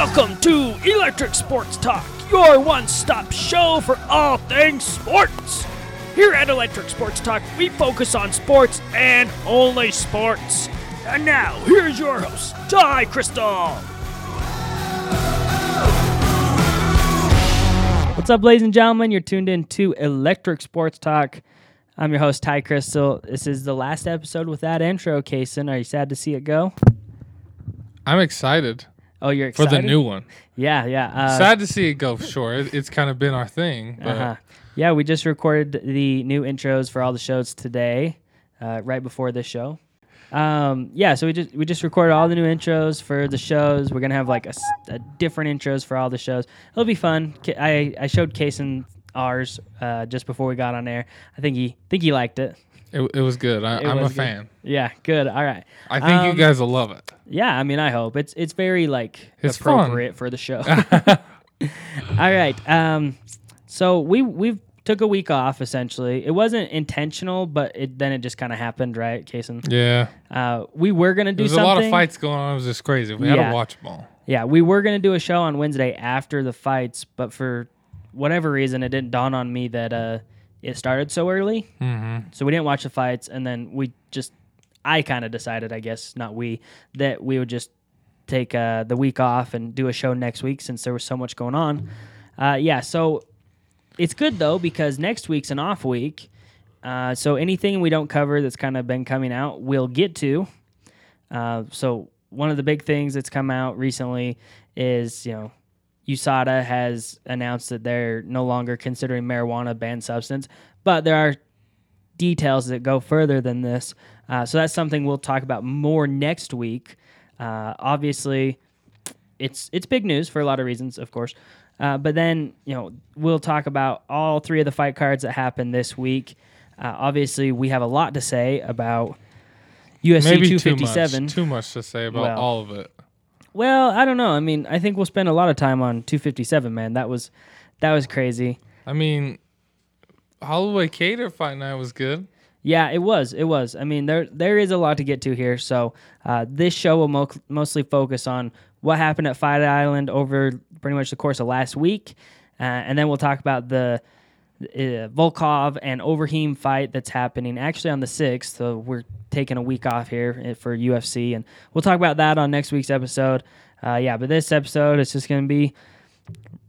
Welcome to Electric Sports Talk, your one stop show for all things sports. Here at Electric Sports Talk, we focus on sports and only sports. And now, here's your host, Ty Crystal. What's up, ladies and gentlemen? You're tuned in to Electric Sports Talk. I'm your host, Ty Crystal. This is the last episode with that intro, Kason. Are you sad to see it go? I'm excited Oh, you're excited for the new one. Yeah, yeah. Uh, Sad to see it go short. It's kind of been our thing, but Uh-huh. Yeah, we just recorded the new intros for all the shows today, uh, right before this show. Um, yeah, so we just we just recorded all the new intros for the shows. We're gonna have like a different intros for all the shows. It'll be fun. I I showed Kason ours uh, just before we got on air. I think he think he liked it. It, it was good. I, I'm a good. fan. Yeah, good. All right. I think Um, you guys will love it. Yeah, I mean, I hope it's it's very like It's fun. appropriate for the show. All right. Um, so we we took a week off essentially. It wasn't intentional, but it then it just kind of happened, right, Kason? Yeah, Uh, we were gonna do there's a lot of fights going on. It was just crazy. We had Yeah. to watch them all. Yeah, we were gonna do a show on Wednesday after the fights, but for whatever reason, it didn't dawn on me that uh, it started so early. Mm-hmm. So we didn't watch the fights, and then we just, I kind of decided, I guess not we, that we would just take uh, the week off and do a show next week since there was so much going on. Uh, yeah, so it's good though because next week's an off week. Uh, so anything we don't cover that's kind of been coming out, we'll get to. Uh, so one of the big things that's come out recently is you know USADA has announced that they're no longer considering marijuana a banned substance, but there are details that go further than this. Uh, so that's something we'll talk about more next week. Uh, obviously, it's it's big news for a lot of reasons, of course. Uh, but then you know we'll talk about all three of the fight cards that happened this week. Uh, obviously, we have a lot to say about UFC Maybe too 257. much. Too much to say about Well. all of it. Well, I don't know. I mean, I think we'll spend a lot of time on 257. Man, that was that was crazy. I mean, Holloway Kattar fight night was good. Yeah, it was. It was. I mean, there there is a lot to get to here. So uh, this show will mo- mostly focus on what happened at Fight Island over pretty much the course of last week, uh, and then we'll talk about the uh, Volkov and Overeem fight that's happening actually on the sixth. So we're taking a week off here uh, for UFC, and we'll talk about that on next week's episode. Uh, yeah, but this episode is just going to be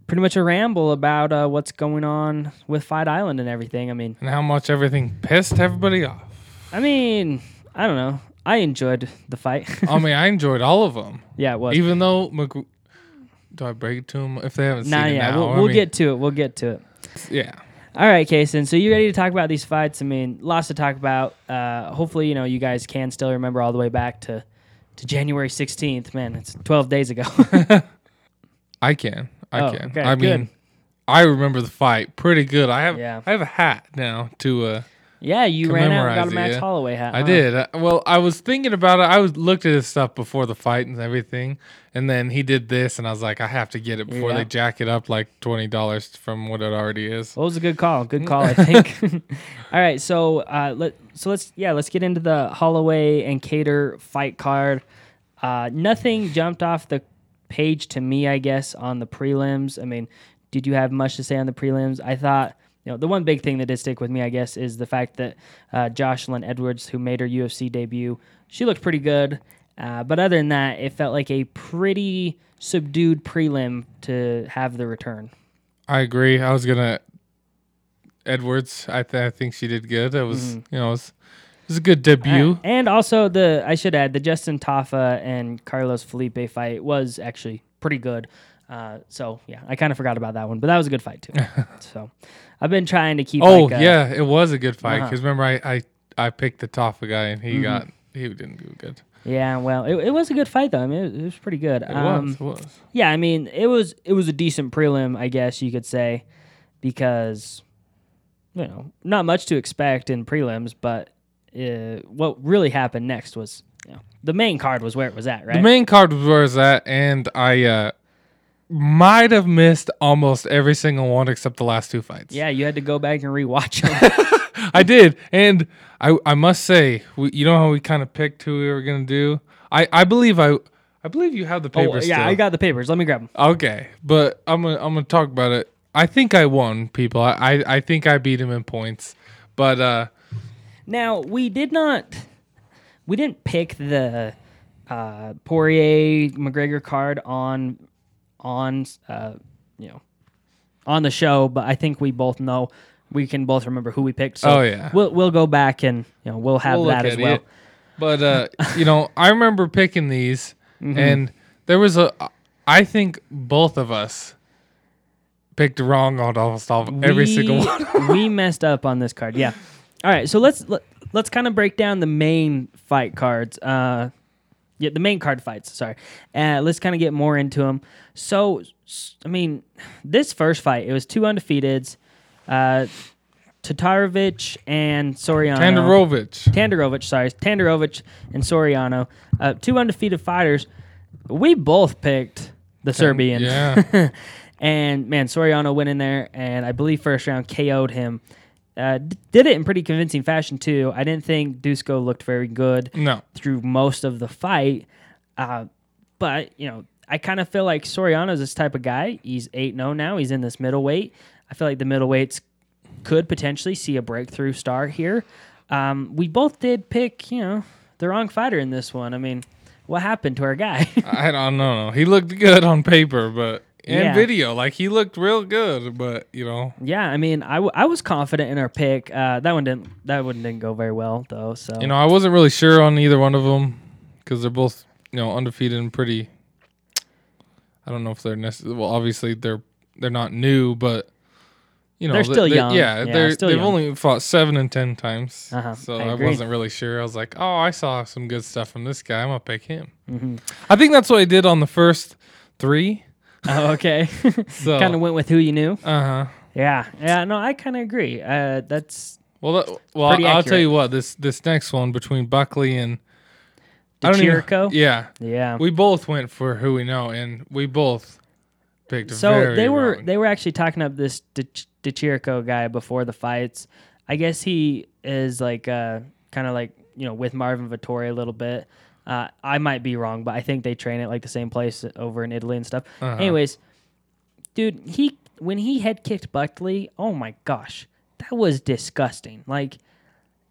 pretty much a ramble about uh, what's going on with Fight Island and everything. I mean. And how much everything pissed everybody off. I mean, I don't know. I enjoyed the fight. I mean, I enjoyed all of them. yeah, it was. Even though do I break it to them if they haven't nah, seen it yeah, now? we'll, we'll mean, get to it. We'll get to it. yeah. All right, Kason. So you ready to talk about these fights? I mean, lots to talk about. Uh, hopefully, you know you guys can still remember all the way back to to January sixteenth. Man, it's twelve days ago. I can. I Oh, can. okay, I good. mean, I remember the fight pretty good. I have Yeah. I have a hat now to uh yeah, you ran out and got a it, Max. Holloway hat. I huh? did. Well, I was thinking about it. I was looked at his stuff before the fight and everything, and then he did this, and I was like, I have to get it before Yeah. they jack it up like twenty dollars from what it already is. Well, it was a good call. Good call, I think. All right, so uh, let so let's yeah let's get into the Holloway and Kattar fight card. Uh, nothing jumped off the page to me, I guess, on the prelims. I mean, did you have much to say on the prelims? I thought you know the one big thing that did stick with me, I guess, is the fact that uh, Jocelyn Edwards, who made her UFC debut, she looked pretty good. Uh, but other than that, it felt like a pretty subdued prelim to have the return. I agree. I was gonna Edwards. I th- I think she did good. It was you know it was, it was a good debut. Uh, and also the I should add the Justin Tafa and Carlos Felipe fight was actually pretty good. Uh, so yeah, I kind of forgot about that one, but that was a good fight too. so I've been trying to keep. oh like, uh, yeah, it was a good fight. uh-huh. Because remember, I, I I picked the Tafa guy and he Mhm. got he didn't do good. yeah. Well, it, it was a good fight though. I mean, it, it was pretty good. It Um, was. It was. Yeah, I mean, it was it was a decent prelim, I guess you could say, because you know not much to expect in prelims, but uh, what really happened next was you know the main card was where it was at, right? The main card was where it was at, and I uh, might have missed almost every single one except the last two fights. yeah, you had to go back and rewatch them. I did, and I I must say, we, you know how we kind of picked who we were gonna do. I I believe I I believe you have the Oh, papers. yeah, still. I got the papers. Let me grab them. Okay, but I'm gonna I'm gonna talk about it. I think I won, people. I I, I think I beat him in points, but uh, Now we did not, we didn't pick the uh, Poirier McGregor card on, on uh, you know, on the show, but I think we both know we can both remember who we picked. So Oh, yeah. we'll we'll go back and you know we'll have we'll that as well. it. But uh, you know, I remember picking these, Mm-hmm. and there was a. I think both of us picked wrong on almost all every single one. we messed up on this card. Yeah. All right, so let's let, let's kind of break down the main fight cards. Uh, yeah, the main card fights. Sorry. Uh, let's kind of get more into them. So, I mean, this first fight, it was two undefeateds, uh, Tatarovich and Soriano. Tandarovich. Tandarovich, sorry, Tandarovich and Soriano, uh, two undefeated fighters. We both picked the Serbian. Yeah. and man, Soriano went in there and I believe first round KO'd him. Uh, d- did it in pretty convincing fashion too. I didn't think Dusko looked very good No. through most of the fight, uh, but you know I kind of feel like Soriano's this type of guy. He's eight zero now. He's in this middleweight. I feel like the middleweights could potentially see a breakthrough star here. Um, we both did pick you know the wrong fighter in this one. I mean, what happened to our guy? I don't know. He looked good on paper, but in Yeah. video, like he looked real good. But you know, Yeah, I mean, I, w- I was confident in our pick. Uh, that one didn't that one didn't go very well though. So you know, I wasn't really sure on either one of them because they're both you know undefeated and pretty. I don't know if they're necessarily. Well, obviously they're they're not new, but you know They're still they- young. Yeah, Yeah, they're still they've young. only fought seven and ten times, Uh-huh, so I I, wasn't really sure. I was like, oh, I saw some good stuff from this guy. I'm gonna pick him. Mhm. I think that's what I did on the first three. Oh, okay, So kind of went with who you knew. uh huh. Yeah, yeah. No, I kind of agree. Uh, that's Well, that, well, I'll tell you what. This this next one between Buckley and I don't Chirico. Yeah, Yeah. we both went for who we know, and we both picked. so very they were wrong. they were actually talking up this De- Di Chirico guy before the fights. I guess he is like uh, kind of like you know with Marvin Vettori a little bit. Uh, I might be wrong, but I think they train at like the same place over in Italy and stuff. Uh-huh. Anyways, dude, he when he head kicked Buckley, oh my gosh, that was disgusting. Like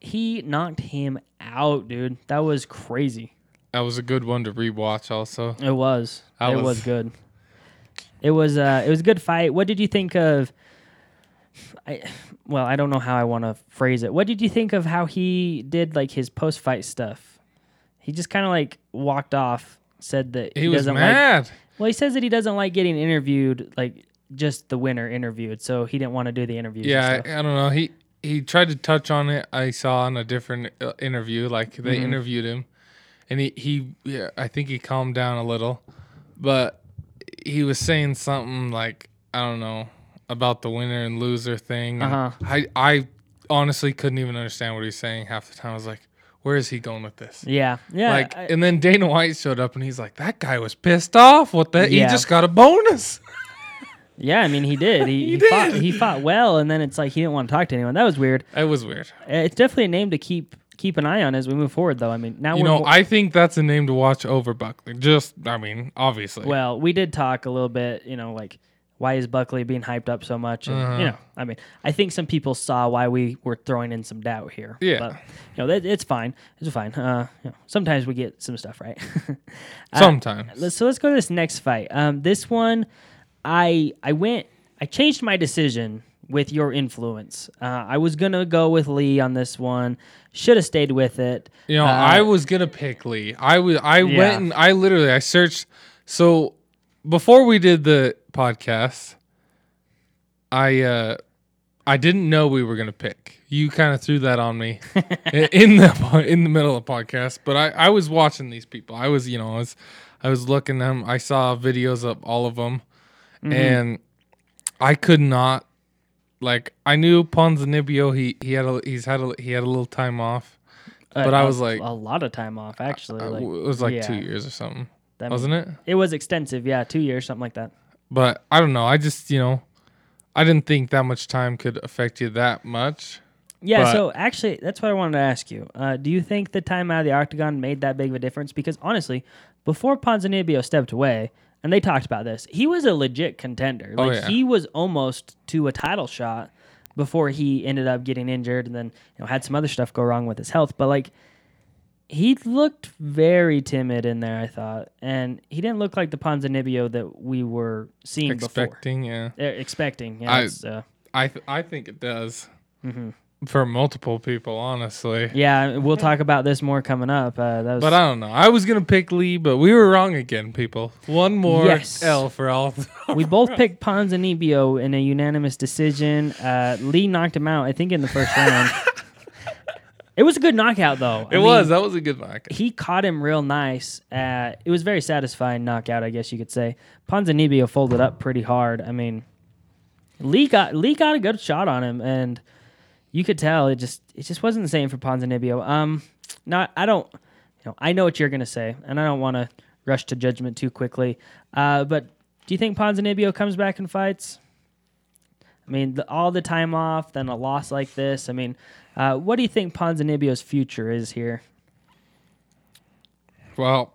he knocked him out, dude. That was crazy. that was a good one to rewatch. Also, It was. That it was- was, good. It was. Uh, it was a good fight. What did you think of? I, well, I don't know how I want to phrase it. What did you think of how he did like his post fight stuff? He just kind of like walked off, said that he, he, was doesn't like. mad. Well, he says that he doesn't like getting interviewed, like just the winner interviewed, so he didn't want to do the interview. yeah, I. I don't know. He he tried to touch on it. I saw in a different uh, interview. Like they Mhm. interviewed him, and he he yeah, I think he calmed down a little, but he was saying something like I don't know about the winner and loser thing. and Uh-huh. I I honestly couldn't even understand what he was saying half the time. I was like, where is he going with this? yeah, yeah. like, I- and then Dana White showed up, and he's like, "That guy was pissed off. What the? Yeah. He just got a bonus." yeah, I mean, he did. He, He he, fought. He fought well, and then it's like he didn't want to talk to anyone. That was weird. It was weird. It's definitely a name to keep keep an eye on as we move forward, though. I mean, now You know, more- I think that's a name to watch over Buckley. Just, I mean, obviously. well, we did talk a little bit. You know, like why is Buckley being hyped up so much? And Uh-huh. you know, I mean, I think some people saw why we were throwing in some doubt here. Yeah. but you know, that, it's fine. It's fine. Uh, you know, sometimes we get some stuff right. Uh, Sometimes. let's- so let's go to this next fight. Um, this one, I I went. I changed my decision with your influence. Uh, I was gonna go with Lee on this one. Should have stayed with it. you know, uh, I was gonna pick Lee. I was. I Yeah. went and I literally I searched. So before we did the podcast, I uh I didn't know we were gonna pick. You kind of threw that on me in the in the middle of the podcast. But I I was watching these people. I was you know I was I was looking them. I saw videos of all of them, Mm-hmm. and I could not. Like I knew Ponzinibbio, he he had a he's had a he had a little time off. Uh, But I a- was like- a lot of time off actually. Uh, like, it was like two years or something, wasn't it? It was extensive, yeah, two years, something like that. But I don't know. I just you know, I didn't think that much time could affect you that much. Yeah, But- so actually, that's what I wanted to ask you. Uh, do you think the time out of the octagon made that big of a difference? Because honestly, before Ponzinibbio stepped away, and they talked about this, he was a legit contender. Oh, yeah. he was almost to a title shot before he ended up getting injured and then you know had some other stuff go wrong with his health. But like he looked very timid in there, I thought, and he didn't look like the Ponzinibbio that we were seeing Expecting, yeah. before. Uh, expecting, yeah. I- uh, I th- I think it does Mm-hmm. for multiple people, honestly. yeah, we'll talk about this more coming up. Uh, that was But I don't know. I was gonna pick Lee, but we were wrong again, people. One more Yes. L for all. We both picked Ponzinibbio in a unanimous decision. Uh, Lee knocked him out, I think, in the first round. it was a good knockout, though. I it mean, was. That was a good knockout. He caught him real nice. Uh, it was very satisfying knockout, I guess you could say. Ponzinibbio folded up pretty hard. I mean, Lee got Lee got a good shot on him, and you could tell it just it just wasn't the same for Ponzinibbio. Um, not I don't, you know, I know what you're gonna say, and I don't want to rush to judgment too quickly. Uh, but do you think Ponzinibbio comes back and fights? I mean, the, all the time off, then a loss like this. I mean, uh, what do you think Ponzinibbio's future is here? Well,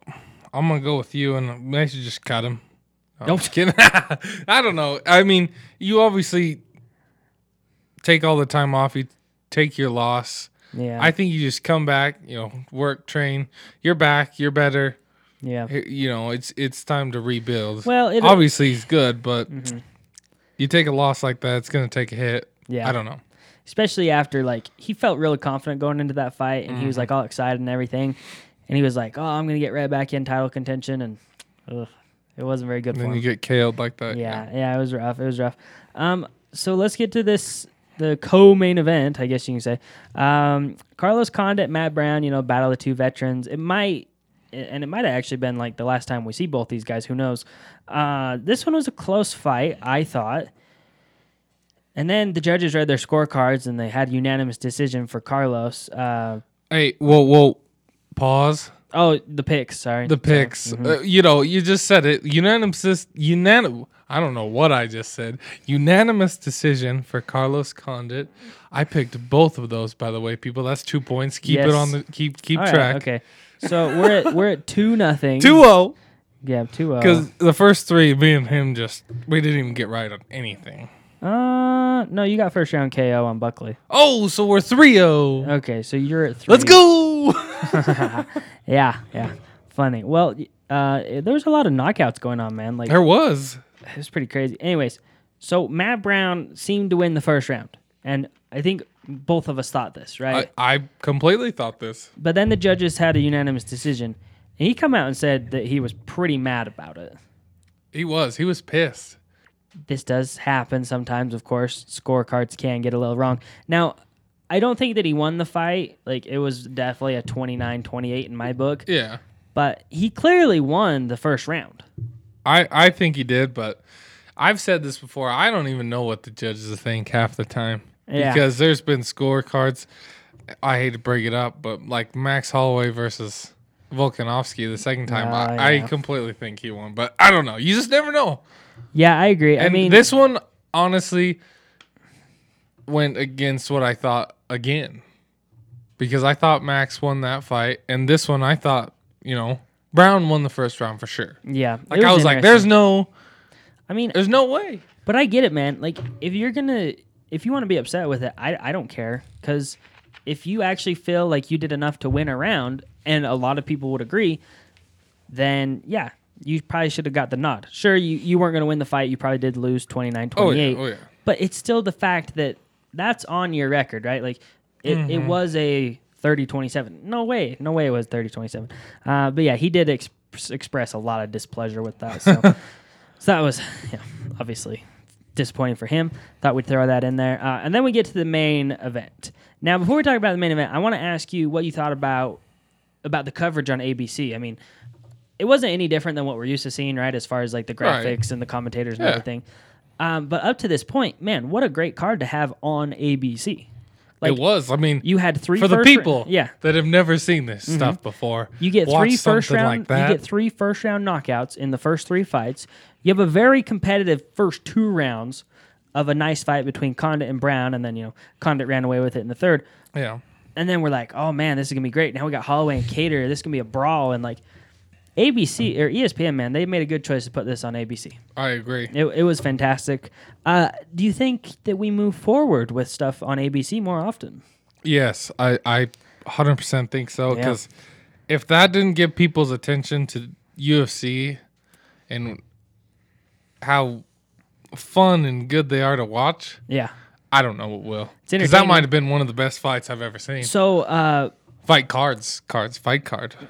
I'm gonna go with you, and maybe should just cut him. I'm Nope. just kidding. I don't know. I mean, you obviously take all the time off. You take your loss. Yeah, I think you just come back. You know, work, train. You're back. You're better. yeah. You know, it's it's time to rebuild. Well, it obviously he's good, but Mhm. you take a loss like that, it's gonna take a hit. yeah. I don't know. Especially after like he felt really confident going into that fight and he Mm-hmm. was like all excited and everything. And he was like oh i'm gonna get right back in title contention and ugh, it wasn't very good And for then him. you get KO'd like that. yeah yeah it was rough it was rough. Um so let's get to this the co-main event i guess you can say. Um carlos condit matt brown you know battle of two veterans. It might and it might have actually been like the last time we see both these guys who knows? Uh this one was a close fight i thought and then the judges read their scorecards and they had unanimous decision for Carlos. Uh, Hey, whoa, whoa, pause. oh, the picks. Sorry, The picks. Uh, you know, you just said it. Unanimous. Unanimous. I don't know what I just said. Unanimous decision for Carlos Condit. I picked both of those, by the way, people. That's two points. Keep it on the keep keep All right, track. okay, so we're at we're at two nothing. Two zero. Yeah, two zero. Because the first three, me and him just we didn't even get right on anything. Uh, no, you got first round KO on Buckley. Oh, so we're 3-0. Okay, so you're at 3 Let's go. Yeah, yeah, funny. Well, uh, there was a lot of knockouts going on, man. Like there was. it was pretty crazy. Anyways, so Matt Brown seemed to win the first round, and I think both of us thought this, right? I, I completely thought this. But then the judges had a unanimous decision, and he come out and said that he was pretty mad about it. He was. He was pissed. This does happen sometimes, of course. Scorecards can get a little wrong. Now, I don't think that he won the fight. Like it was definitely a 29-28 in my book, Yeah. but he clearly won the first round. I, I think he did, but I've said this before. I don't even know what the judges think half the time Yeah. because there's been scorecards. I hate to break it up, but like Max Holloway versus Volkanovski the second time, Ah, I, yeah. I completely think he won, but I don't know. You just never know. Yeah, I agree. I mean, this one honestly went against what I thought again because I thought Max won that fight, and this one I thought you know Brown won the first round for sure. yeah, Like I was like, there's no, I mean, there's no way. But I get it, man. Like if you're gonna, if you want to be upset with it, I I don't care because if you actually feel like you did enough to win a round, and a lot of people would agree, then yeah, you probably should have got the nod. Sure, you, you weren't gonna win the fight. You probably did lose 29-28. Oh yeah, oh yeah. But it's still the fact that that's on your record, right? Like it, it Mm-hmm. was a 30-27. No way, no way it was 30-27. Uh, but yeah, he did ex- express a lot of displeasure with that. So, so that was yeah, obviously disappointing for him. Thought we'd throw that in there. Uh, and then we get to the main event. Now, before we talk about the main event, I want to ask you what you thought about about the coverage on ABC. I mean, it wasn't any different than what we're used to seeing, right? As far as like the Right. graphics and the commentators and Yeah. everything. Um, but up to this point, man, what a great card to have on ABC. Like it was. I mean, you had three for the first ra- people, yeah, that have never seen this stuff before. you get three first round. like that. You get three first round knockouts in the first three fights. You have a very competitive first two rounds of a nice fight between Condit and Brown, and then you know Condit ran away with it in the third. yeah, And then we're like, oh man, this is gonna be great. Now we got Holloway and Kattar. This is gonna be a brawl, and like ABC or ESPN, man, they made a good choice to put this on ABC. I agree. It, it was fantastic. Uh, do you think that we move forward with stuff on ABC more often? Yes, I I 100% think so Yeah. because if that didn't get people's attention to UFC and how fun and good they are to watch, Yeah. I don't know what will. Because that might have been one of the best fights I've ever seen. So uh, Fight cards, cards, fight card.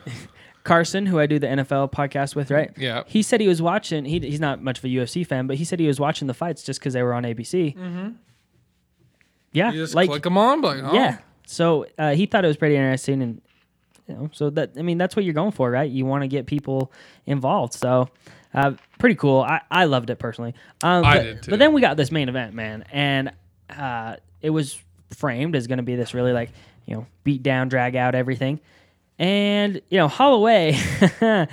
Carson, who I do the NFL podcast with, right? Yeah. He said he was watching. He, he's not much of a UFC fan, but he said he was watching the fights just because they were on ABC. Mm-hmm. Yeah, You just like click them on, like, oh, yeah. So uh, he thought it was pretty interesting, and you know, so that I mean, that's what you're going for, right? You want to get people involved. So uh, pretty cool. I, I loved it personally. Um, I but, did too. But then we got this main event, man, and uh, it was framed as going to be this really like you know beat down, drag out everything, and you know Holloway,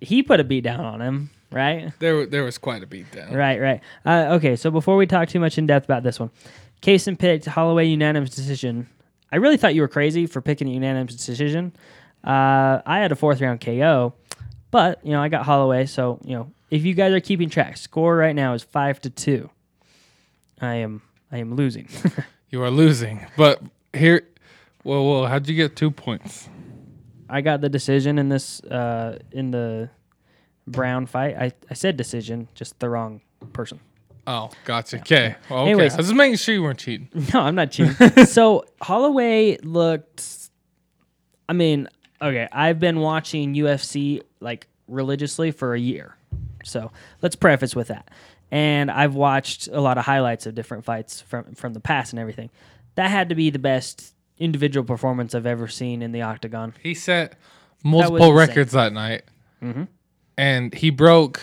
he put a beat down on him, right? There, there was quite a beatdown. Right, right. Uh, okay, so before we talk too much in depth about this one, Kason picked Holloway unanimous decision. I really thought you were crazy for picking a unanimous decision. Uh, I had a fourth round KO, but you know I got Holloway. So you know if you guys are keeping track, score right now is five to two. I am I am losing. You are losing. But here, well, well, how'd you get two points? I got the decision in this uh, in the Brown fight. I, I said decision, just the wrong person. Oh, gotcha. Okay. Well, okay. Anyways. I was just making sure you weren't cheating. No, I'm not cheating. so Holloway looked. I mean, okay, I've been watching UFC like religiously for a year, so let's preface with that. And I've watched a lot of highlights of different fights from from the past and everything. That had to be the best individual performance I've ever seen in the octagon. He set multiple insane. records that night, Mhm. and he broke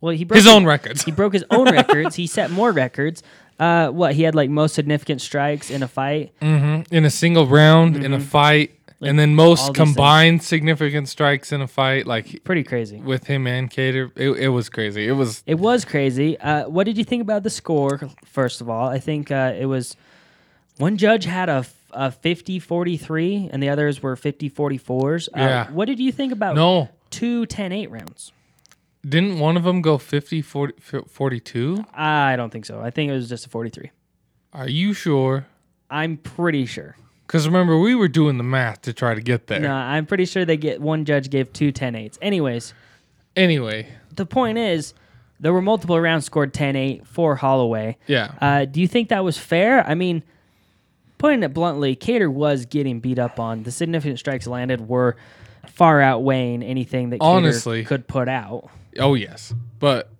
Well, he broke his own records. He broke his own records. He set more records. Uh, what he had like most significant strikes in a fight. hmm In a single round, in a fight, and then Mm-hmm. all most these combined significant strikes in a fight, like Pretty crazy. with him and Kattar. It, it was crazy. It was It was crazy. Uh, what did you think about the score, first of all? I think uh, it was one judge had a, a 50 43 and the others were 50 44s. Uh, Yeah. What did you think about no. two 10 8 rounds? Didn't one of them go 50, 40, 42? I don't think so. I think it was just a 43. Are you sure? I'm pretty sure. Because remember, we were doing the math to try to get there. No, I'm pretty sure they get one judge gave two 10 8s. Anyways, Anyway, the point is there were multiple rounds scored 10 8 for Holloway. yeah. Uh, do you think that was fair? I mean, putting it bluntly, Kattar was getting beat up on. The significant strikes landed were far outweighing anything that Kattar Honestly. could put out. Oh yes, but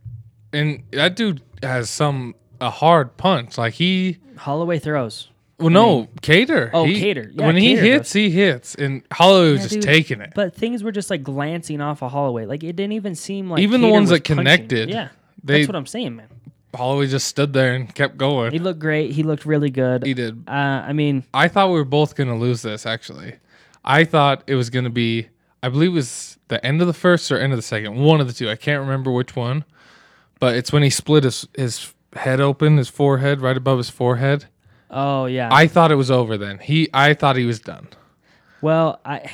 and that dude has some a hard punch. Like he, Holloway throws. well, no, Kattar. Oh, He- Kattar. Yeah, when he Kattar hits, he hits, and Holloway was Yeah, just dude, taking it. But things were just like glancing off of Holloway. Like it didn't even seem like Even the ones that punching. connected, Yeah, they- that's what I'm saying, man. Holloway just stood there and kept going. He looked great. He looked really good. He did. Uh, I mean, I thought we were both gonna lose this. Actually, I thought it was gonna be. I believe it was the end of the first or end of the second. One of the two. I can't remember which one. But it's when he split his his head open, his forehead right above his forehead. oh yeah. I thought it was over then. He I thought he was done. well, I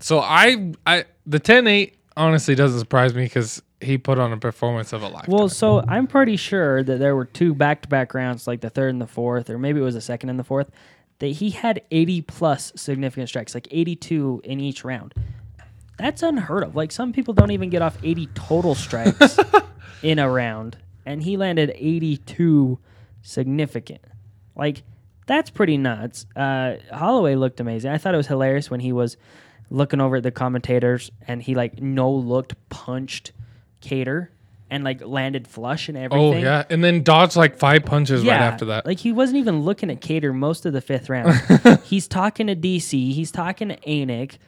So I I the 10-8 honestly doesn't surprise me because he put on a performance of a lifetime. Well, so I'm pretty sure that there were two back-to-back rounds, like the third and the fourth, or maybe it was the second and the fourth, that he had 80 plus significant strikes, like 82 in each round. That's unheard of. Like some people don't even get off 80 total strikes in a round, and he landed 82 significant. Like that's pretty nuts. Uh, Holloway looked amazing. I thought it was hilarious when he was looking over at the commentators and he like no looked punched Kattar and like landed flush and oh, everything. oh yeah, and then dodged like five punches Yeah, right after that. Like he wasn't even looking at Kattar most of the fifth round. he's talking to DC. He's talking to Anik.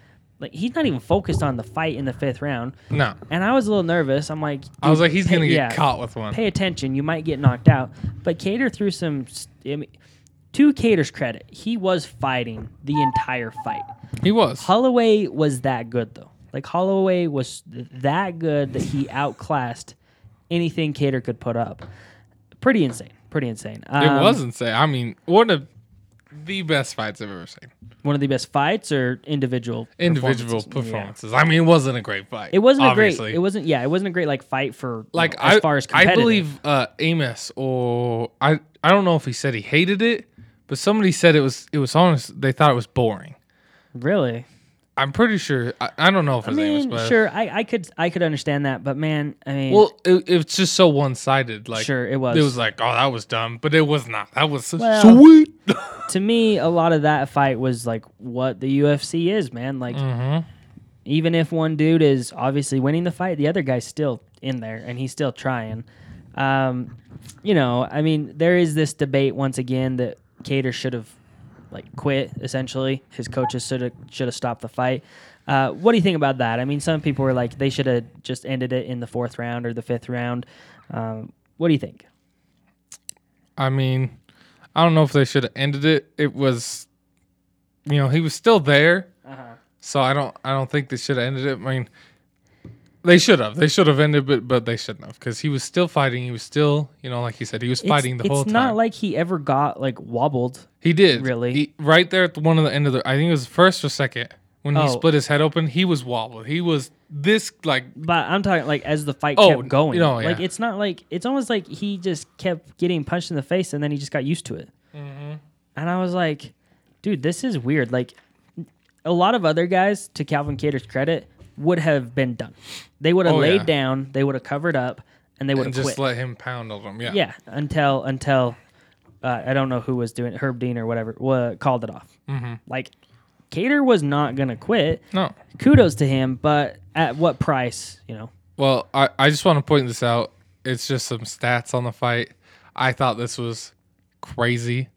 Like he's not even focused on the fight in the fifth round. no. And I was a little nervous. I'm like, I was like he's pay- going to get yeah, caught with one. Pay attention. You might get knocked out. But Kattar threw some. I mean, to Kattar's credit, he was fighting the entire fight. He was. Holloway was that good though. Like Holloway was th- that good that he outclassed anything Kattar could put up. Pretty insane. Pretty insane. It Um, was insane. I mean, one of the best fights I've ever seen. One of the best fights or individual individual performances? Yeah. I mean, it wasn't a great fight. It wasn't obviously. a great. It wasn't. Yeah, it wasn't a great like fight for like you know, as far as I believe uh, Amos or I I don't know if he said he hated it, but somebody said it was it was honest. They thought it was boring. Really. I'm pretty sure. I, I don't know if I Amos, mean, but sure, I, I could I could understand that, but man, I mean, well, it, it's just so one sided. Like sure, it was. it was like, oh, that was dumb, but it was not. That was so Well, sweet. to me, a lot of that fight was like what the UFC is, man. Like, hmm even if one dude is obviously winning the fight, the other guy's still in there and he's still trying. Um, you know, I mean, there is this debate once again that Kattar should have like quit. Essentially, his coaches should have should have stopped the fight. Uh, what do you think about that? I mean, some people were like they should have just ended it in the fourth round or the fifth round. Um, what do you think? I mean, I don't know if they should have ended it. It was, you know, he was still there. Uh-huh. So I don't I don't think they should have ended it. I mean, they should have. They should have ended it, but they shouldn't have because he was still fighting. He was still, you know, like he said, he was fighting the it's, whole time. it's not like he ever got like wobbled. he did really. He, right there at the one of the end of the. I think it was first or second when he Oh. split his head open. He was wobbled. He was this like But I'm talking like as the fight Oh, kept going. no, Like yeah. it's not like it's almost like he just kept getting punched in the face and then he just got used to it. Mm-hmm. And I was like, dude, this is weird. Like a lot of other guys, to Calvin Kattar's credit, would have been done. They would have Oh, laid yeah. down, they would have covered up, and they would have just quit. let him pound on him. Yeah. yeah, until until uh, I don't know who was doing it, Herb Dean or whatever, called it off. Mm-hmm. Like Kattar was not gonna quit. No. Kudos to him, but at what price? You know. Well, I, I just want to point this out. It's just some stats on the fight. I thought this was crazy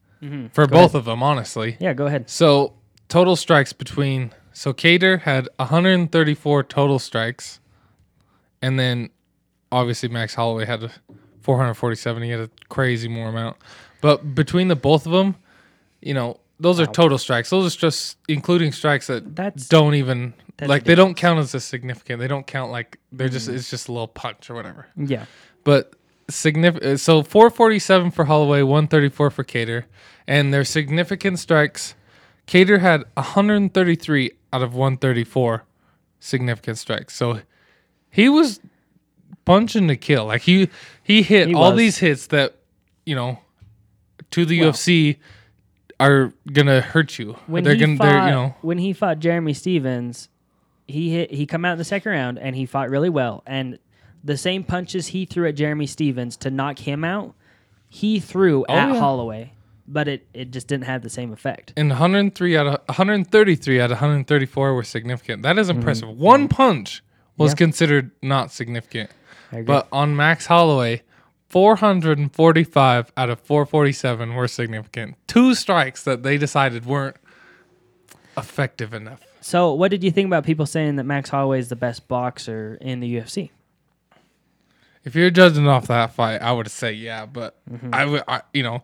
for Go both of them, honestly. Yeah, go ahead. So total strikes between so Kattar had 134 total strikes, and then obviously Max Holloway had 447. He had a crazy more amount, but between the both of them, you know, those are total strikes. Those are just including strikes that That's don't even that's like they don't count as a significant. They don't count like they're just Mm. it's just a little punch or whatever. yeah. But significant. So 447 for Holloway, 134 for Kattar, and their significant strikes. Kattar had 133 out of 134 significant strikes. So he was punching to kill. Like he he hit He all was. these hits that you know to the Well- UFC are gonna hurt you. when they're he gonna fought, you know when he fought Jeremy Stephens, he hit he come out in the second round and he fought really well. And the same punches he threw at Jeremy Stephens to knock him out, he threw Oh, at yeah. Holloway, but it, it just didn't have the same effect. and 103 out of 133 out of 134 were significant. That is Mm-hmm. impressive. One punch was Yeah. considered not significant. But on Max Holloway, 445 out of 447 were significant. Two strikes that they decided weren't effective enough. so, what did you think about people saying that Max Holloway is the best boxer in the UFC? If you're judging off that fight, I would say yeah, but Mm-hmm. I would, I, you know,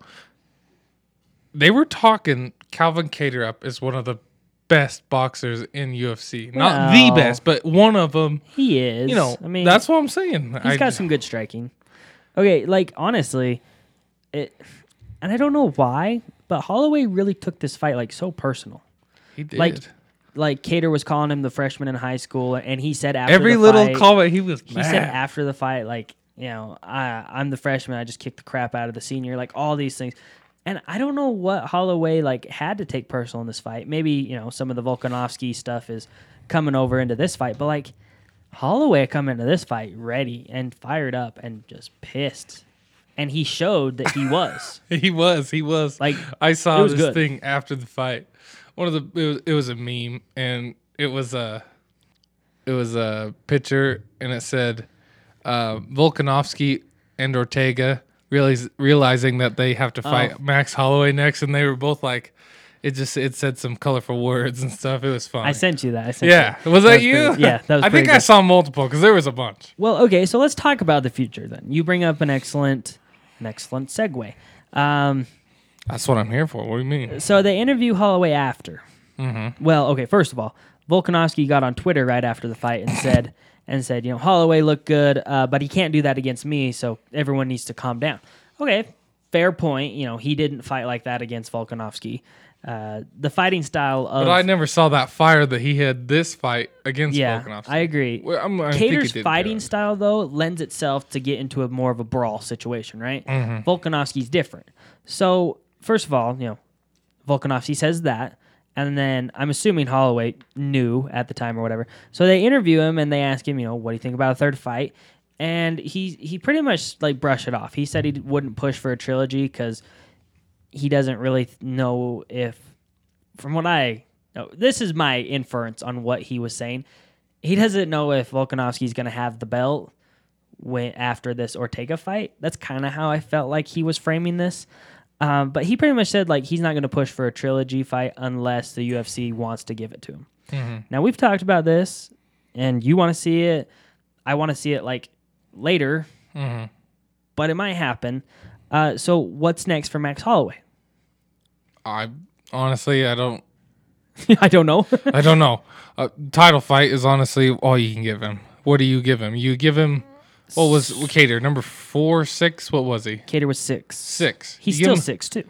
they were talking Calvin Kattar up as one of the best boxers in UFC. Not the best, but one of them. He is. You know, I mean, that's what I'm saying. He's I, got some good striking. Okay, like honestly, it, and I don't know why, but Holloway really took this fight like so personal. he did. like, Like Kattar was calling him the freshman in high school, and he said after Every the little fight, comment, he was he mad. said after the fight, like you know, I I'm the freshman, I just kicked the crap out of the senior, like all these things. And I don't know what Holloway like had to take personal in this fight. Maybe you know some of the Volkanovski stuff is coming over into this fight, but like Holloway come into this fight ready and fired up and just pissed, and he showed that he was. He was. He was. Like, I saw this good. thing after the fight. One of the it was, it was a meme, and it was a it was a picture, and it said uh, Volkanovski and Ortega realize, realizing that they have to fight Oh. Max Holloway next, and they were both like, it just it said some colorful words and stuff. It was fun. I sent you that. I sent yeah, you. was that, was you? pretty- yeah, that was I think pretty I saw multiple because there was a bunch. Well, okay, so let's talk about the future then. You bring up an excellent, an excellent segue. Um, That's what I'm here for. What do you mean? so they interview Holloway after. Mm-hmm. Well, okay, first of all, Volkanovski got on Twitter right after the fight and said, and said, you know, Holloway looked good, uh, but he can't do that against me, so everyone needs to calm down. Okay, fair point. You know, he didn't fight like that against Volkanovski. Uh, the fighting style of But I never saw that fire that he had this fight against yeah, Volkanovski. I agree. Well, I'm- I Kattar's fighting style though lends itself to get into a more of a brawl situation, right? Mm-hmm. Volkanovski's different. So first of all, you know, Volkanovski says that, and then I'm assuming Holloway knew at the time or whatever. So they interview him and they ask him, you know, what do you think about a third fight? And he he pretty much like brushed it off. He said he wouldn't push for a trilogy because he doesn't really know if, from what I know, this is my inference on what he was saying. He doesn't know if Volkanovski's going to have the belt when after this Ortega fight. That's kind of how I felt like he was framing this. Um, but he pretty much said like he's not going to push for a trilogy fight unless the UFC wants to give it to him. Now we've talked about this, and you want to see it. I want to see it like later, but it might happen. Uh, so what's next for Max Holloway? I honestly, I don't, I don't know. I don't know. Uh, title fight is honestly all you can give him. What do you give him? You give him what was Kattar number four, six? What was he? Kattar was six. Six. He's You still him- six too.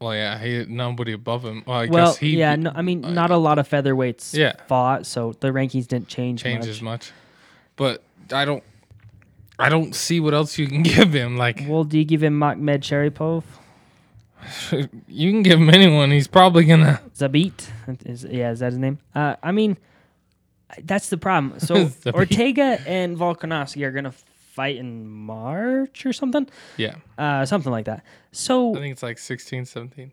Well, yeah, he nobody above him. Well, I Well, guess he yeah, no, I mean, not a lot of featherweights Yeah. fought, so the rankings didn't change change much. as much. But I don't, I don't see what else you can give him. Like Well, do you give him Makhmed Sharipov? you can give him anyone. He's probably gonna. Zabit? Is, yeah, is that his name? Uh, I mean, that's the problem. So. Ortega and Volkanovski are gonna fight in March or something, Yeah, uh, something like that. So I think it's like 16, 17.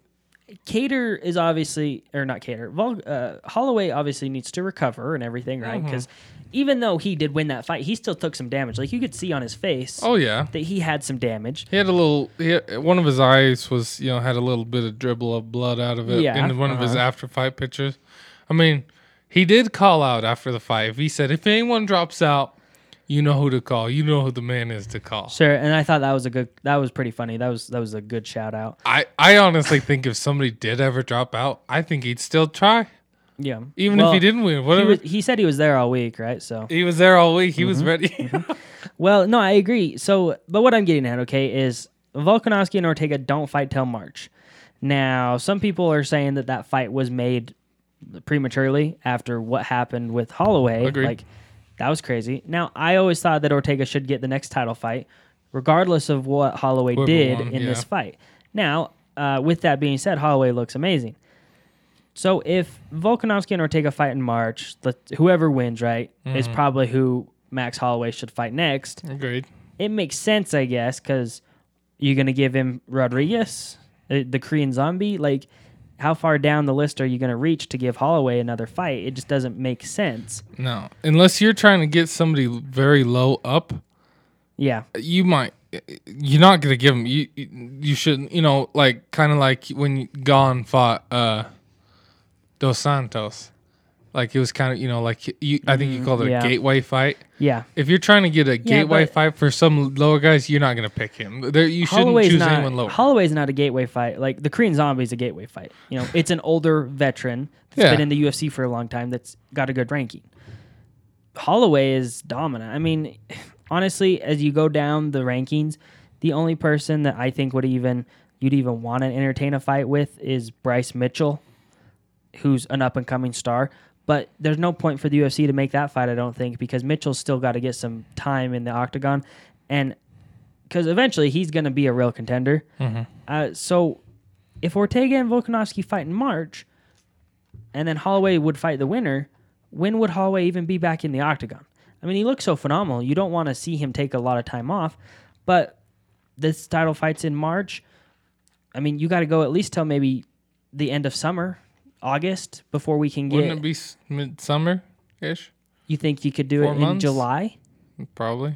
Kattar is obviously, or not Kattar, Vol, uh, Holloway obviously needs to recover and everything, right? Mm-hmm. Because even though he did win that fight, he still took some damage. Like you could see on his face Oh yeah, that he had some damage. he had a little. He had, one of his eyes was you know had a little bit of dribble of blood out of it Yeah, in one of his uh-huh. after fight pictures. I mean, he did call out after the fight. He said, "If anyone drops out, you know who to call. You know who the man is to call." Sure, and I thought that was a good. That was pretty funny. That was that was a good shout out. I, I honestly think if somebody did ever drop out, I think he'd still try, Yeah, even Well, if he didn't win. He, Whatever. was, he said he was there all week, right? So, He was there all week. He was Mm-hmm. ready. well, no, I agree. So, but what I'm getting at, okay, is Volkanovski and Ortega don't fight till March. Now, some people are saying that that fight was made prematurely after what happened with Holloway. Agreed. Like that was crazy. Now, I always thought that Ortega should get the next title fight, regardless of what Holloway Whoever did won, in this fight. Now, uh, with that being said, Holloway looks amazing. So if Volkanovski and Ortega fight in March, the, whoever wins, right, Mm-hmm. is probably who Max Holloway should fight next. Agreed. It makes sense, I guess, because you're going to give him Rodriguez, the, the Korean zombie. Like, how far down the list are you going to reach to give Holloway another fight? It just doesn't make sense. No, unless you're trying to get somebody very low up, Yeah. you might. You're not gonna give him. You you shouldn't. You know, like kind of like when Gane fought uh, Dos Santos. Like it was kind of you know like you. I think you mm-hmm. called it yeah. a gateway fight. Yeah. If you're trying to get a gateway but- fight for some lower guys, you're not gonna pick him. There, you shouldn't Holloway's choose not, anyone lower. Holloway's not a gateway fight. Like the Korean Zombie is a gateway fight. You know, it's an older veteran that's Yeah. been in the UFC for a long time that's got a good ranking. Holloway is dominant. I mean, honestly, as you go down the rankings, the only person that I think would even you'd even want to entertain a fight with is Bryce Mitchell, who's an up and coming star. But there's no point for the UFC to make that fight, I don't think, because Mitchell's still got to get some time in the octagon, and because eventually he's going to be a real contender. Uh, so if Ortega and Volkanovski fight in March, and then Holloway would fight the winner, when would Holloway even be back in the octagon? I mean, he looks so phenomenal. You don't want to see him take a lot of time off, but this title fight's in March. I mean, you got to go at least till maybe the end of summer, August, before we can get. Wouldn't it be midsummer ish? you think you could do four it in? July? Probably.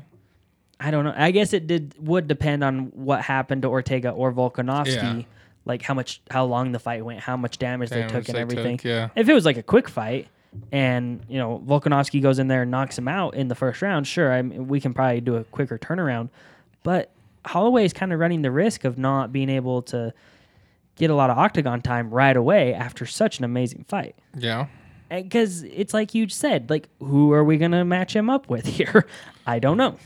I don't know. I guess it did would depend on what happened to Ortega or Volkanovski, Yeah. like how much, how long the fight went, how much damage, they took, and they everything. took, yeah. If it was like a quick fight, and you know Volkanovski goes in there and knocks him out in the first round, sure, I mean, we can probably do a quicker turnaround. But Holloway is kind of running the risk of not being able to get a lot of octagon time right away after such an amazing fight Yeah. because it's like you said, like who are we gonna match him up with here? I don't know.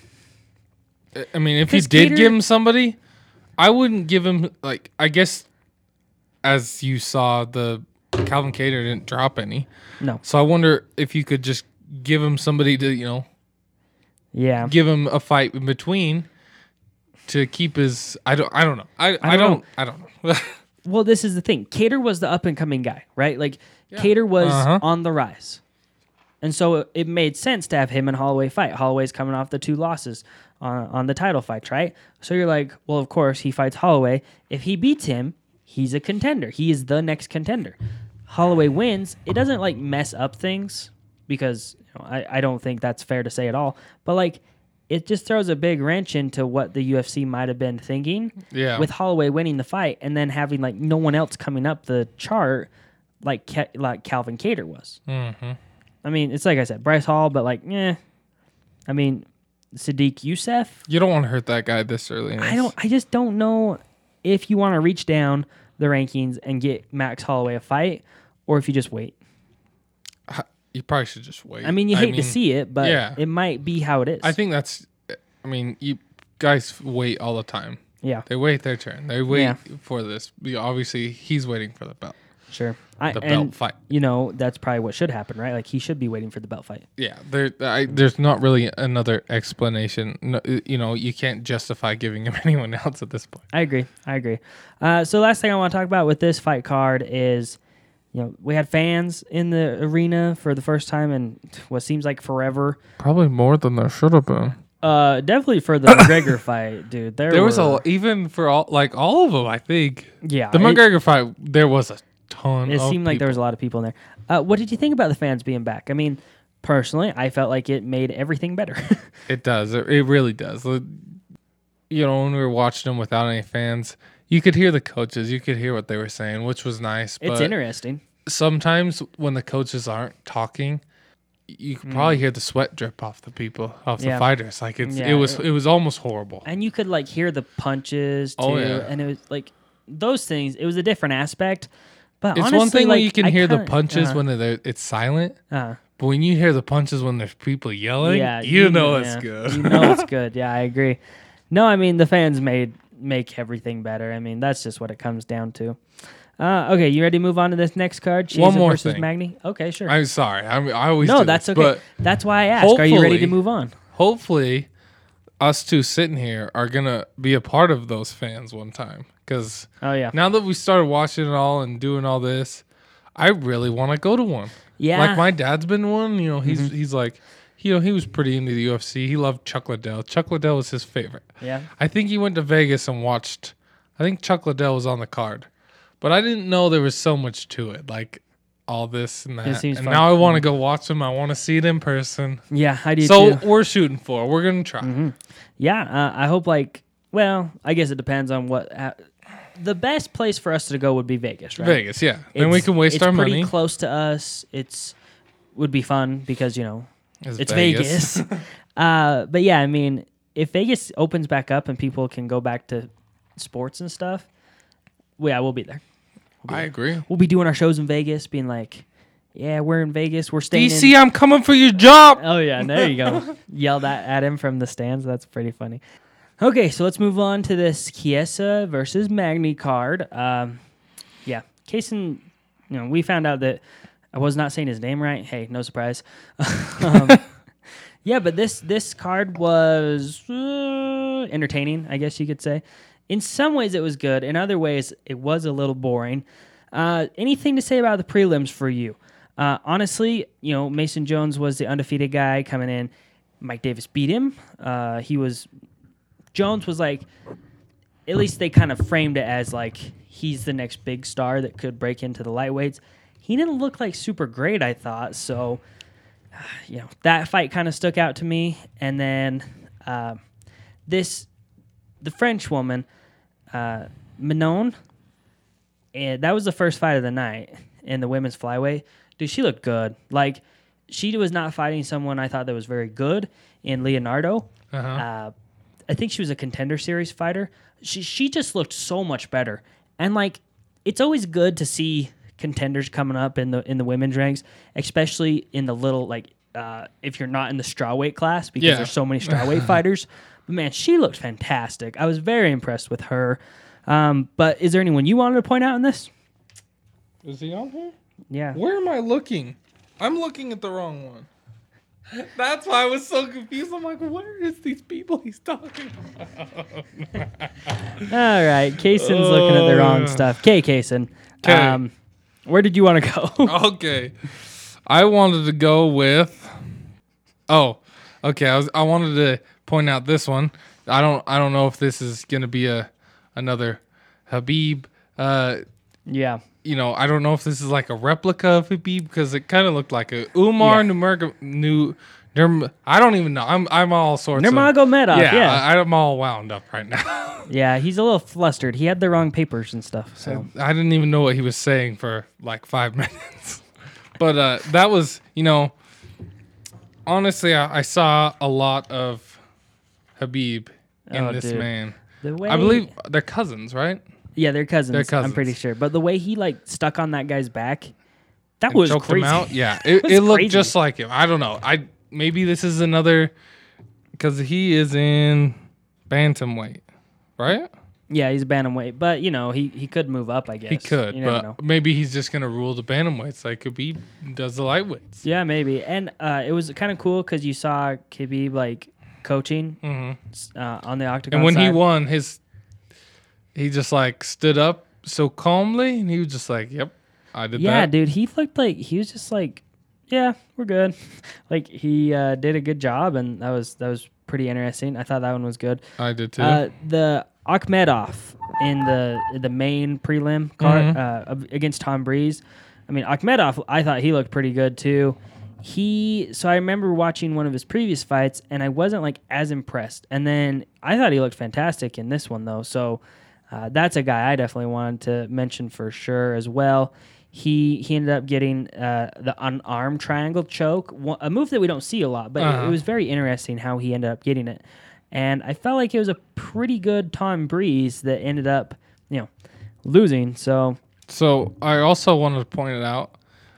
I- I mean, if you 'Cause did give him somebody, I wouldn't give him like I guess as you saw the Calvin Kattar didn't drop any. No. So I wonder if you could just give him somebody to, you know, Yeah. give him a fight in between to keep his I don't I don't know. I I, don't don't, know. I don't know. Well, this is the thing. Kattar was the up and coming guy, right? Like Kattar was Uh-huh. on the rise. And so it, it made sense to have him and Holloway fight. Holloway's coming off the two losses on, on the title fights, right? So you're like, well, of course, he fights Holloway. If he beats him, he's a contender. He is the next contender. Holloway wins. It doesn't like mess up things because you know, I, I don't think that's fair to say at all. But like, it just throws a big wrench into what the UFC might have been thinking Yeah. with Holloway winning the fight and then having like no one else coming up the chart like Ca- like Calvin Kattar was. mm-hmm. I mean, it's like I said, Bryce Hall, but like, eh. I mean, Sodiq Yusuff. You don't want to hurt that guy this early. I don't. I just don't know if you want to reach down the rankings and get Max Holloway a fight, or if you just wait. You probably should just wait. I mean, you hate to mean, see it, but yeah. it might be how it is. I think that's I mean, you guys wait all the time. Yeah, They wait their turn. They wait Yeah. for this. Obviously, he's waiting for the belt. sure. I, The and belt fight. you know that's probably what should happen, right? Like he should be waiting for the belt fight. Yeah, there. I, there's not really another explanation. No, you know, you can't justify giving him anyone else at this point. I agree. I agree. Uh, so last thing I want to talk about with this fight card is, you know, we had fans in the arena for the first time in what seems like forever. Probably more than there should have been. Uh, definitely for the McGregor fight, dude. There, There was were- a even for all like all of them. I think yeah. the it- McGregor fight. There was a ton. It seemed like there was a lot of people in there. Uh, what did you think about the fans being back? I mean, personally, I felt like it made everything better. It does. It, it really does. You know, when we were watching them without any fans, you could hear the coaches. You could hear what they were saying, which was nice. it's interesting. sometimes when the coaches aren't talking, you could probably hear the sweat drip off the people, off Mm. Yeah. the fighters. Like it's Yeah, it was it- it was almost horrible. and you could like hear the punches too, Oh, yeah. and it was like those things. It was a different aspect. But It's honestly, one thing like, when you can I hear the kinda- punches uh-huh, when they're, it's silent, uh, but when you hear the punches when there's people yelling, yeah, you, know yeah, it's good. you know it's good. Yeah, I agree. No, I mean the fans made make everything better. I mean that's just what it comes down to. Uh, okay, you ready to move on to this next card? One more versus thing. Magny. Okay, sure. I'm sorry. I, mean, I always no, do that's this, okay. But That's why I asked. Are you ready to move on? hopefully, us two sitting here are gonna be a part of those fans one time. Because Oh yeah, now that we started watching it all and doing all this, I really want to go to one. yeah. Mm-hmm. Like my dad's been one. You know, he's he's like, you know, he was pretty into the UFC. He loved Chuck Liddell. Chuck Liddell was his favorite. yeah. I think he went to Vegas and watched. I think Chuck Liddell was on the card, but I didn't know there was so much to it. Like all this and that. and fun. now I want to go watch him. I want to see it in person. Yeah, I do So too. we're shooting for. We're gonna try. Mm-hmm. Yeah, uh, I hope like. Well, I guess it depends on what. Uh, the best place for us to go would be Vegas, right? Vegas, yeah. Then we can waste our money. it's pretty close to us. It's would be fun because you know It's it's Vegas. uh, but yeah, I mean, if Vegas opens back up and people can go back to sports and stuff, well, yeah, we'll be there. I agree. We'll be doing our shows in Vegas, being like, "Yeah, we're in Vegas. We're staying." in- DC, I'm coming for your job. Oh yeah, there you go. Yell that at him from the stands. That's pretty funny. Okay, so let's move on to this Chiesa versus Magny card. Um, yeah, Kason, you know, we found out that I was not saying his name right. Hey, no surprise. um, yeah, but this this card was uh, entertaining, I guess you could say. In some ways, it was good. In other ways, it was a little boring. Uh, anything to say about the prelims for you? Uh, honestly, you know, Mason Jones was the undefeated guy coming in. Mike Davis beat him. Uh, he was Jones was like, at least they kind of framed it as like he's the next big star that could break into the lightweights. He didn't look like super great, I thought. So, you know, that fight kind of stuck out to me. And then uh, this, the French woman, uh, Manon, and that was the first fight of the night in the women's flyweight. Dude, she looked good. Like, she was not fighting someone I thought that was very good in Leonardo. Uh-huh. Uh, I think she was a contender series fighter. She she just looked so much better. And like it's always good to see contenders coming up in the in the women's ranks, especially in the little like uh, if you're not in the strawweight class because Yeah. there's so many strawweight fighters. But man, she looked fantastic. I was very impressed with her. Um, but is there anyone you wanted to point out in this? Is he on here? Yeah. Where am I looking? I'm looking at the wrong one. That's why I was so confused. I'm like, where is these people he's talking about? All right. Kason's looking at the wrong Oh. stuff. K. 'Kay. Um, where did you want to go? okay. I wanted to go with Oh, okay. I was I wanted to point out this one. I don't I don't know if this is gonna be a another Khabib. Uh yeah. you know, I don't know if this is like a replica of Khabib because it kind of looked like a Umar Yeah. Numerg new I don't even know. I'm I'm all sorts of Nurmagomedov. yeah, Yeah. I, I'm all wound up right now. yeah. He's a little flustered. He had the wrong papers and stuff. So I didn't even know what he was saying for like five minutes. but uh, that was, you know, honestly, I, I saw a lot of Khabib in Oh, this dude. man. the way I believe they're cousins, right? Yeah, they're cousins. They're cousins. I'm pretty sure. But the way he like stuck on that guy's back, that was choked crazy. him out. Yeah, it, was it looked crazy. just like him. I don't know. I maybe this is another because he is in bantamweight, right? Yeah, he's a bantamweight, but you know he he could move up. I guess He could, but know. maybe he's just gonna rule the bantamweights like Khabib does the lightweights. Yeah, maybe. And uh, it was kind of cool because you saw Khabib like coaching hmm uh, on the octagon. And when he won, his he just like stood up so calmly, and he was just like, "Yep, I did that. yeah, that." dude, he looked like he was just like, yeah, we're good. like he uh, did a good job, and that was that was pretty interesting. I thought that one was good. I did too. Uh, the Akhmedov in the the main prelim card Mhm. uh, against Tom Breese. I mean, Akhmedov, I thought he looked pretty good too. He so I remember watching one of his previous fights, and I wasn't like as impressed. And then I thought he looked fantastic in this one though. So uh, that's a guy I definitely wanted to mention for sure as well. He he ended up getting uh, the unarmed triangle choke, a move that we don't see a lot, but it- Uh-huh. it was very interesting how he ended up getting it. And I felt like it was a pretty good Tom Breese that ended up, you know, losing. So so I also wanted to point it out,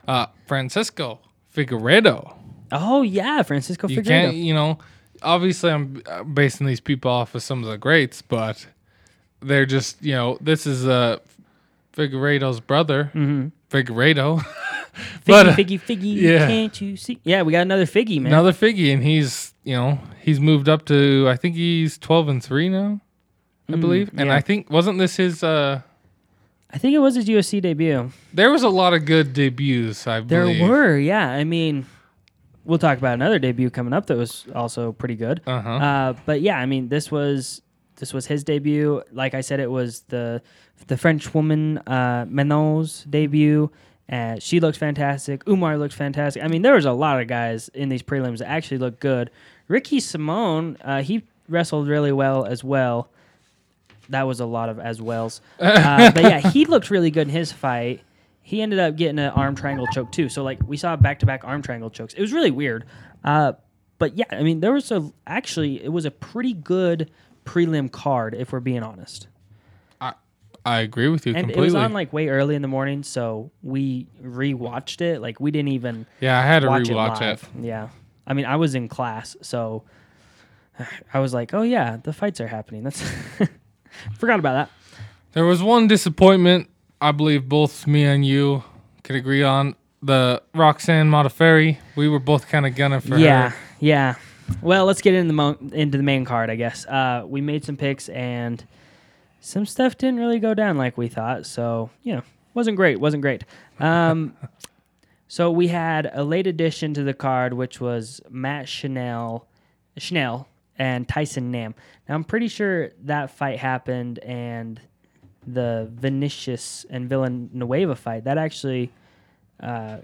uh, Francisco Figueiredo. Oh yeah, Francisco You Figueiredo. can't, you know, obviously I'm uh, basing these people off of some of the greats, but they're just, you know, this is uh, Figueiredo's brother, Mm-hmm. Figueiredo. Figgy, but, uh, Figgy, Figgy, yeah. can't you see? Yeah, we got another Figgy, man. Another Figgy, and he's, you know, he's moved up to, I think he's 12 and 3 now, I Mm, believe. And yeah. I think, wasn't this his, uh, I think it was his UFC debut. there was a lot of good debuts, I There believe. were, yeah. I mean, we'll talk about another debut coming up that was also pretty good. Uh-huh. Uh, but yeah, I mean, this was this was his debut. Like I said, it was the the French woman uh, Manon's debut. Uh, she looks fantastic. Umar looks fantastic. I mean, there was a lot of guys in these prelims that actually looked good. Ricky Simon, uh, he wrestled really well as well. That was a lot of as wells. Uh, but yeah, he looked really good in his fight. He ended up getting an arm triangle choke too. So like we saw back to back arm triangle chokes. It was really weird. Uh, but yeah, I mean there was a actually it was a pretty good prelim card if we're being honest. I, agree with you And completely. it was on like way early in the morning, so we rewatched it. Like we didn't even yeah, I had to watch rewatch it it. Yeah. I mean, I was in class, so I was like, "Oh yeah, the fights are happening." That's forgot about that. There was one disappointment I believe both me and you could agree on. The Roxanne Modafferi. We were both kind of gunning for yeah, her. yeah. Well, let's get into the mo- into the main card, I guess. Uh, we made some picks, and some stuff didn't really go down like we thought. So you know, wasn't great. Wasn't great. Um, so we had a late addition to the card, which was Matt Schnell, Schnell and Tyson Nam. Now I'm pretty sure that fight happened, and the Vinicius and Villanueva fight that actually uh,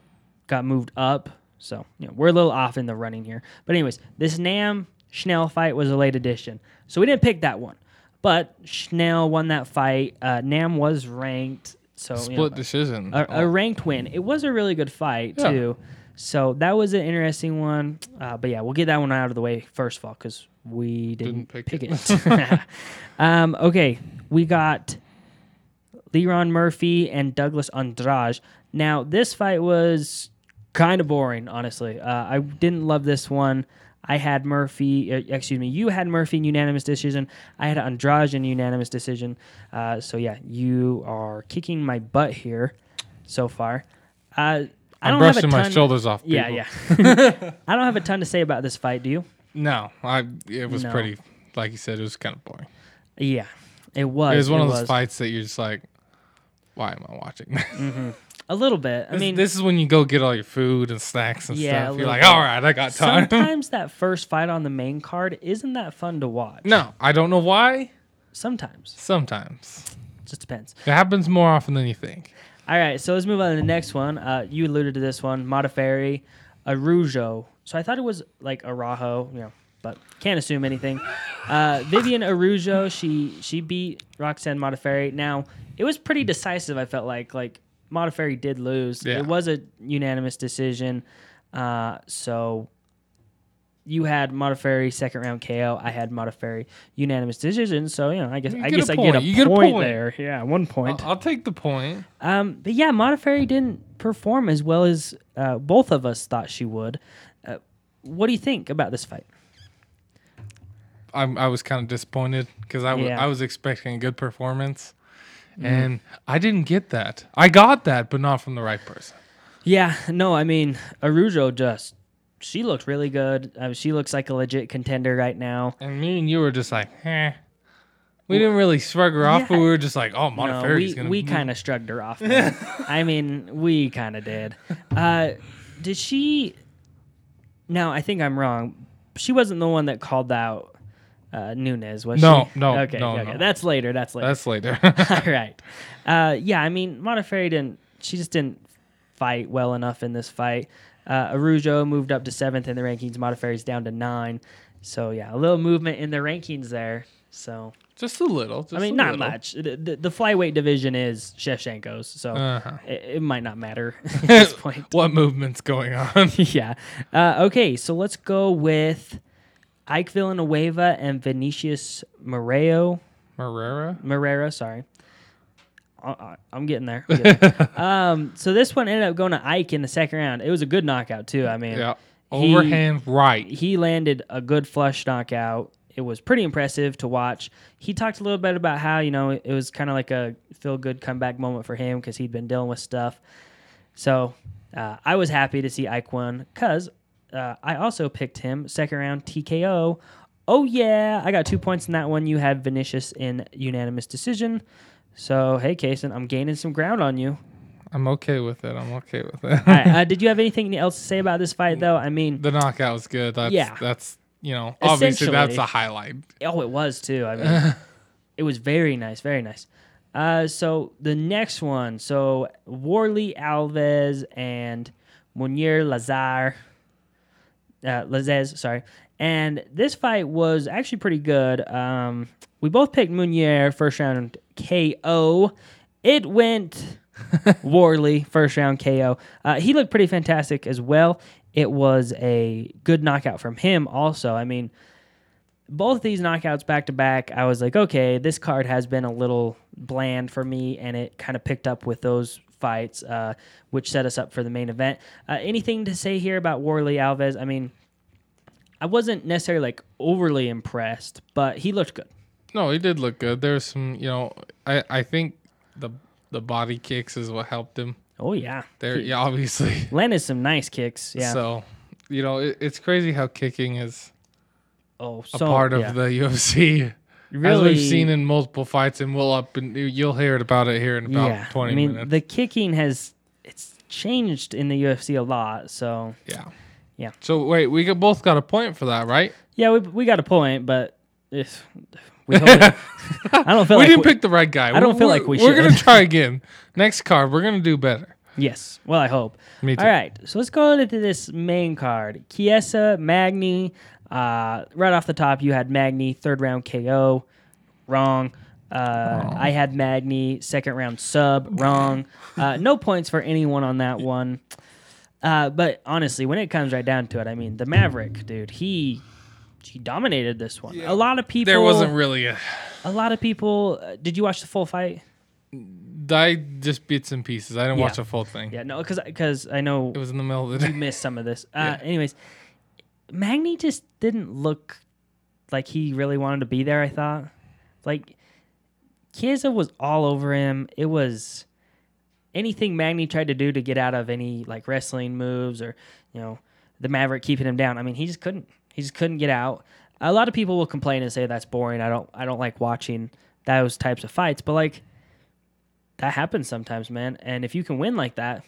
got moved up. So you know we're a little off in the running here. But anyways, this Nam Schnell fight was a late addition, so we didn't pick that one. But Schnell won that fight. Uh, Nam was ranked, so you know, Split decision. a, a ranked win. It was a really good fight Yeah. too. So that was an interesting one. Uh, but yeah, we'll get that one out of the way first of all because we didn't, Didn't pick pick, it. it. um, okay, we got Lerone Murphy and Douglas Andrade. Now this fight was kind of boring, honestly. Uh, I didn't love this one. I had Murphy. Uh, excuse me. You had Murphy in unanimous decision. I had Andrade in unanimous decision. Uh, so yeah, you are kicking my butt here so far. Uh, I I'm don't have a brushing my shoulders off. Yeah, people. yeah. I don't have a ton to say about this fight. Do you? No, I. It was No. pretty. Like you said, it was kind of boring. Yeah, it was. it was one of those was. fights that you're just like, why am I watching? A little bit. I this, mean, this is when you go get all your food and snacks and Yeah, stuff. You're like, bit. all right, I got time. sometimes that first fight on the main card isn't that fun to watch. no, I don't know why. Sometimes. Sometimes Just depends. it happens more often than you think. All right, so let's move on to the next one. Uh, you alluded to this one, Modafferi, Araujo. So I thought it was like Arajo, you know, but can't assume anything. Uh, Vivian Araujo, she she beat Roxanne Modafferi. Now it was pretty decisive. I felt like like Modafferi did lose. Yeah. It was a unanimous decision. Uh, so you had Modafferi second round KO. I had Modafferi unanimous decision. So you know, I guess You I get guess a I get a point. Get a point there. Yeah, one point. I'll, I'll take the point. Um, but yeah, Modafferi didn't perform as well as uh, both of us thought she would. Uh, what do you think about this fight? I'm, I was kind of disappointed because I was Yeah. I was expecting a good performance, and I didn't get that. I got that, but not from the right person. Yeah, no, I mean Araujo just she looked really good. Uh, she looks like a legit contender right now. And me and you were just like, eh. We didn't really shrug her off, but we were just like, oh, No, Modafferi's we gonna. we kind of shrugged her off. I mean, we kind of did. Uh, did she? No, I think I'm wrong. She wasn't the one that called out uh, Nunes, was No, she? no, Okay, no, okay. no. That's later. That's later. That's later. All right. Uh, yeah, I mean, Modafferi didn't. She just didn't fight well enough in this fight. Uh, Araujo moved up to seventh in the rankings. Modafferi's down to nine. So yeah, a little movement in the rankings there. So just a little. Just I mean, not little. much. The, the, the flyweight division is Shevchenko's, so Uh-huh. it, it might not matter at this point. What movement's going on? yeah. Uh, okay, so let's go with Ike Villanueva and Vinicius Moreo. Herrera. Morera, sorry. I- I- I'm getting there. I'm getting there. um, so this one ended up going to Ike in the second round. It was a good knockout too. I mean, Yeah. He- Overhand right. he landed a good flush knockout. It was pretty impressive to watch. He talked a little bit about how you know it was kind of like a feel good comeback moment for him because he'd been dealing with stuff. So uh, I was happy to see Ike win because uh, I also picked him second round TKO. Oh yeah, I got two points in that one. You had Vinicius in unanimous decision. So hey, Kason, I'm gaining some ground on you. I'm okay with it. I'm okay with it. All right, uh, did you have anything else to say about this fight though? I mean, the knockout was good. That's, Yeah. That's, you know, obviously that's the highlight. Oh, it was too. I mean, it was very nice, very nice. Uh, so the next one, so Warlley Alves and Mounir Lazar, uh, Lazzez, sorry. And this fight was actually pretty good. Um, we both picked Mounir first round KO. It went Warlley first round KO. Uh, he looked pretty fantastic as well. It was a good knockout from him also. I mean, both these knockouts back to back, I was like, okay, this card has been a little bland for me, and it kind of picked up with those fights, uh, which set us up for the main event. Uh, anything to say here about Warlley Alves? I mean, I wasn't necessarily like overly impressed, but he looked good. No, he did look good. There's some, you know, I, I think the the body kicks is what helped him. Oh yeah, There, He yeah, obviously. landed some nice kicks. Yeah. So, you know, it, it's crazy how kicking is oh, a part of yeah. the UFC, really, as we've seen in multiple fights, and we'll up and you'll hear it about it here in about yeah. 20 I mean, minutes. the kicking has it's changed in the UFC a lot. So yeah, Yeah. So wait, we both got a point for that, right? yeah, we we got a point, but if we hope it, I don't feel we like didn't pick the right guy. I don't We're- feel like we should. We're gonna try again. Next card, we're gonna do better. Yes. Well, I hope. Me too. All right. So let's go into this main card. Chiesa, Magni. Uh, right off the top, you had Magny, third round KO. Wrong. Uh, I had Magny, second round sub. Wrong. Uh, no points for anyone on that one. Uh, but honestly, when it comes right down to it, I mean, the Maverick, dude, he he dominated this one. A lot of people. There wasn't really a. a lot of people. Uh, did you watch the full fight? I just bits and pieces. I didn't watch the full thing. Yeah, no, because because I know It was in the middle of the you day. missed some of this. Uh, Yeah. Anyways, Magny just didn't look like he really wanted to be there. I thought, like, Chiesa was all over him. It was anything Magny tried to do to get out of any like wrestling moves or you know the Maverick keeping him down. I mean, he just couldn't. He just couldn't get out. A lot of people will complain and say that's boring. I don't. I don't like watching those types of fights. But like, that happens sometimes, man. And if you can win like that,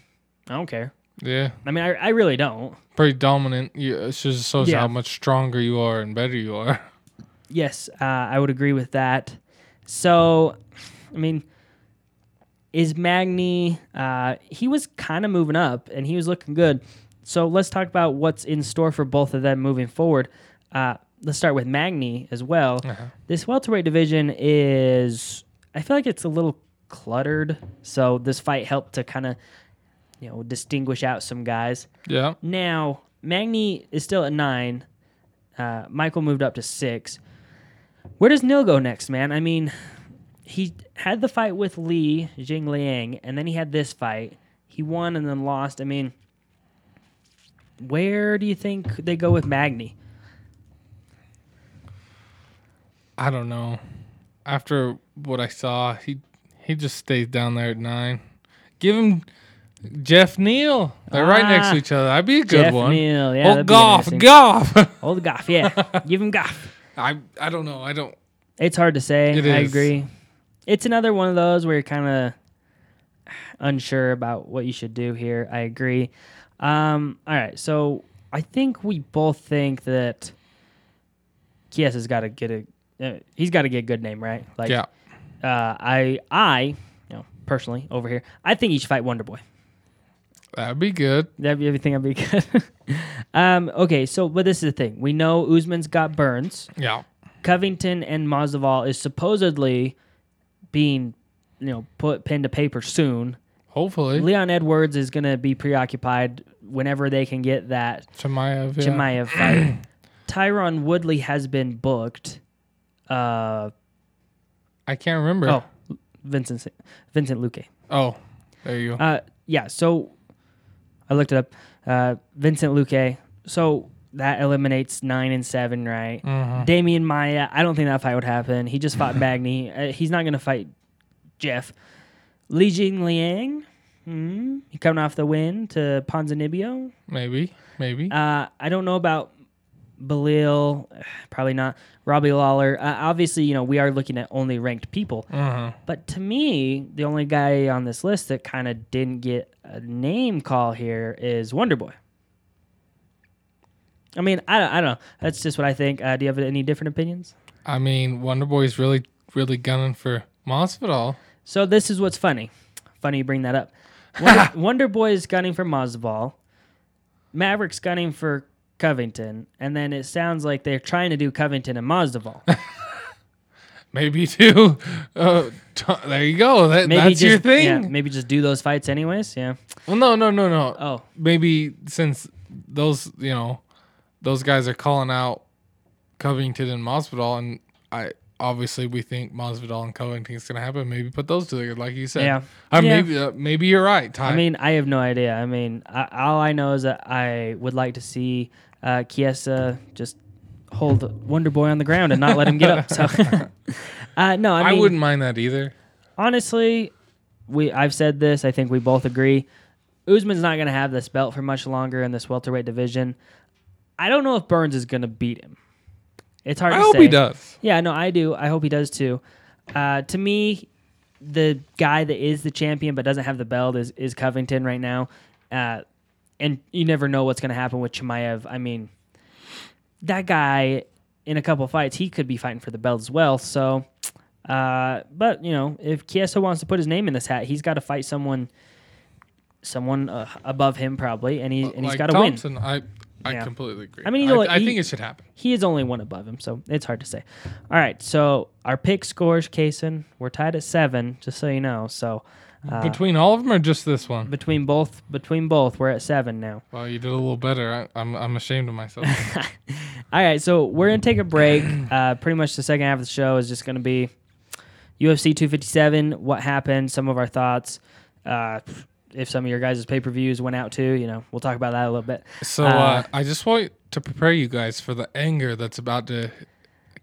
I don't care. Yeah, I mean, I, I really don't. pretty dominant. You, it just shows Yeah. how much stronger you are and better you are. Yes, uh, I would agree with that. So, I mean, is Magny? Uh, he was kind of moving up, and he was looking good. So let's talk about what's in store for both of them moving forward. Uh, let's start with Magny as well. Uh-huh. This welterweight division is, I feel like it's a little cluttered. So this fight helped to kind of, you know, distinguish out some guys. Yeah, Now, Magny is still at nine. Uh, Michael moved up to six. Where does Neil go next, man? I mean, he had the fight with Li Jing Liang, and then he had this fight. He won and then lost. I mean, where do you think they go with Magny? I don't know. After what I saw, he he just stays down there at nine. Give him Geoff Neal. They're right next Ah, to each other. That'd be a good Geoff one. Neal, yeah, oh, be Goff. Goff. Old Goff, yeah, give him Goff. I I don't know. I don't. It's hard to say. It I agree. It's another one of those where you're kind of unsure about what you should do here. I agree. Um, all right, so I think we both think that Kies has got to get a. Uh, he's got to get a good name, right? Like, yeah. uh, I, I, you know, personally over here, I think he should fight Wonder Boy. That'd be good. That'd be everything. That'd be good. um, okay, so but this is the thing. We know Usman's got Burns. Yeah. Covington and Masvidal is supposedly being, you know, put pen to paper soon. Hopefully. Leon Edwards is going to be preoccupied whenever they can get that Chimaev. Yeah. Chimaev fight. Tyron Woodley has been booked. Uh, I can't remember. oh, Vincent Vincent Luque. Oh, there you go. Uh, yeah. So I looked it up. Uh, Vincent Luque. So that eliminates nine and seven, right? Mhm. Demian Maia. I don't think that fight would happen. He just fought Magny. Uh, he's not going to fight Jeff. Li Jing Liang. Hmm. He coming off the win to Ponzinibbio. Maybe. Maybe. Uh, I don't know about Belal. Probably not. Robbie Lawler. Uh, obviously, you know we are looking at only ranked people. uh-huh. But to me, the only guy on this list that kind of didn't get a name call here is Wonder Boy. I mean, I don't, I don't know. That's just what I think. Uh, do you have any different opinions? I mean, Wonder Boy's really, really gunning for Masvidal. So this is what's funny. Funny you bring that up. Wonder, Wonder Boy is gunning for Masvidal. Maverick's gunning for Covington, and then it sounds like they're trying to do Covington and Masvidal. Maybe too. Uh, t- there you go. That, Maybe that's just, your thing. Yeah, maybe just do those fights anyways. Yeah. Well, no, no, no, no. Oh, Maybe since those, you know, those guys are calling out Covington and Masvidal, and I obviously we think Masvidal and Covington is going to happen. Maybe put those together, like you said. Yeah. Yeah. maybe uh, maybe you're right. Ty. I mean, I have no idea. I mean, I, all I know is that I would like to see uh, Chiesa just hold Wonder Boy on the ground and not let him get up. So, uh, no, I I, wouldn't mind that either. honestly, we I've said this. I think we both agree. Usman's not going to have this belt for much longer in this welterweight division. I don't know if Burns is going to beat him. It's hard I to hope say. he does. Yeah, no, I do. I hope he does too. Uh, to me, the guy that is the champion but doesn't have the belt is, is Covington right now. Uh, and you never know what's going to happen with Chimaev. I mean, that guy in a couple fights, he could be fighting for the belt as well. So, uh, but you know, if Chiesa wants to put his name in this hat, he's got to fight someone, someone uh, above him probably, and he and he's like got to win. Thompson, I I Yeah. completely agree. I mean, I, you know, I he- think it should happen. He is only one above him, so it's hard to say. All right, so our pick scores, Kason, we're tied at seven, just so you know. So uh, Between all of them, or just this one? between both, between both, we're at seven now. Well, you did a little better. I, I'm I'm ashamed of myself. All right, so we're gonna take a break. Uh, pretty much the second half of the show is just gonna be UFC 257. What happened? Some of our thoughts. Uh, if some of your guys' pay per views went out too. You know, we'll talk about that a little bit. So Uh, uh, I just want to prepare you guys for the anger that's about to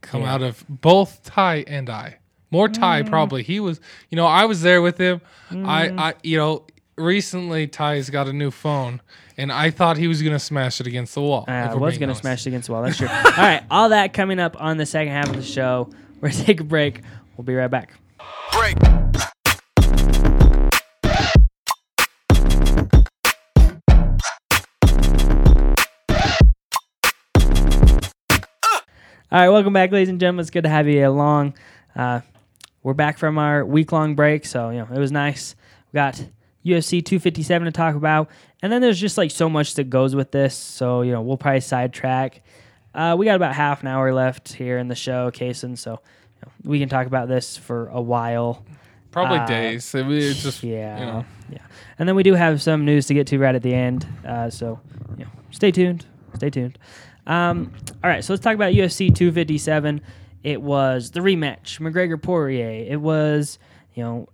come Yeah. out of both Ty and I. More Ty Mm. probably. He was, you know, I was there with him. I, I, you know, recently Ty's got a new phone, and I thought he was gonna smash it against the wall. Uh, I was going to honest. smash it against the wall. That's true. all right, all that coming up on the second half of the show. We're going to take a break. We'll be right back. Break. All right, welcome back, ladies and gentlemen. It's good to have you along. Uh, we're back from our week long break, so you know it was nice. We got UFC 257 to talk about, and then there's just like so much that goes with this. So you know we'll probably sidetrack. Uh, we got about half an hour left here in the show, Kason. So you know, we can talk about this for a while. Probably Uh, days. It was just, Yeah, you know. yeah. And then we do have some news to get to right at the end. Uh, so, you know, stay tuned. Stay tuned. Um, all right, so let's talk about UFC 257. It was the rematch, McGregor Poirier. It was, you know,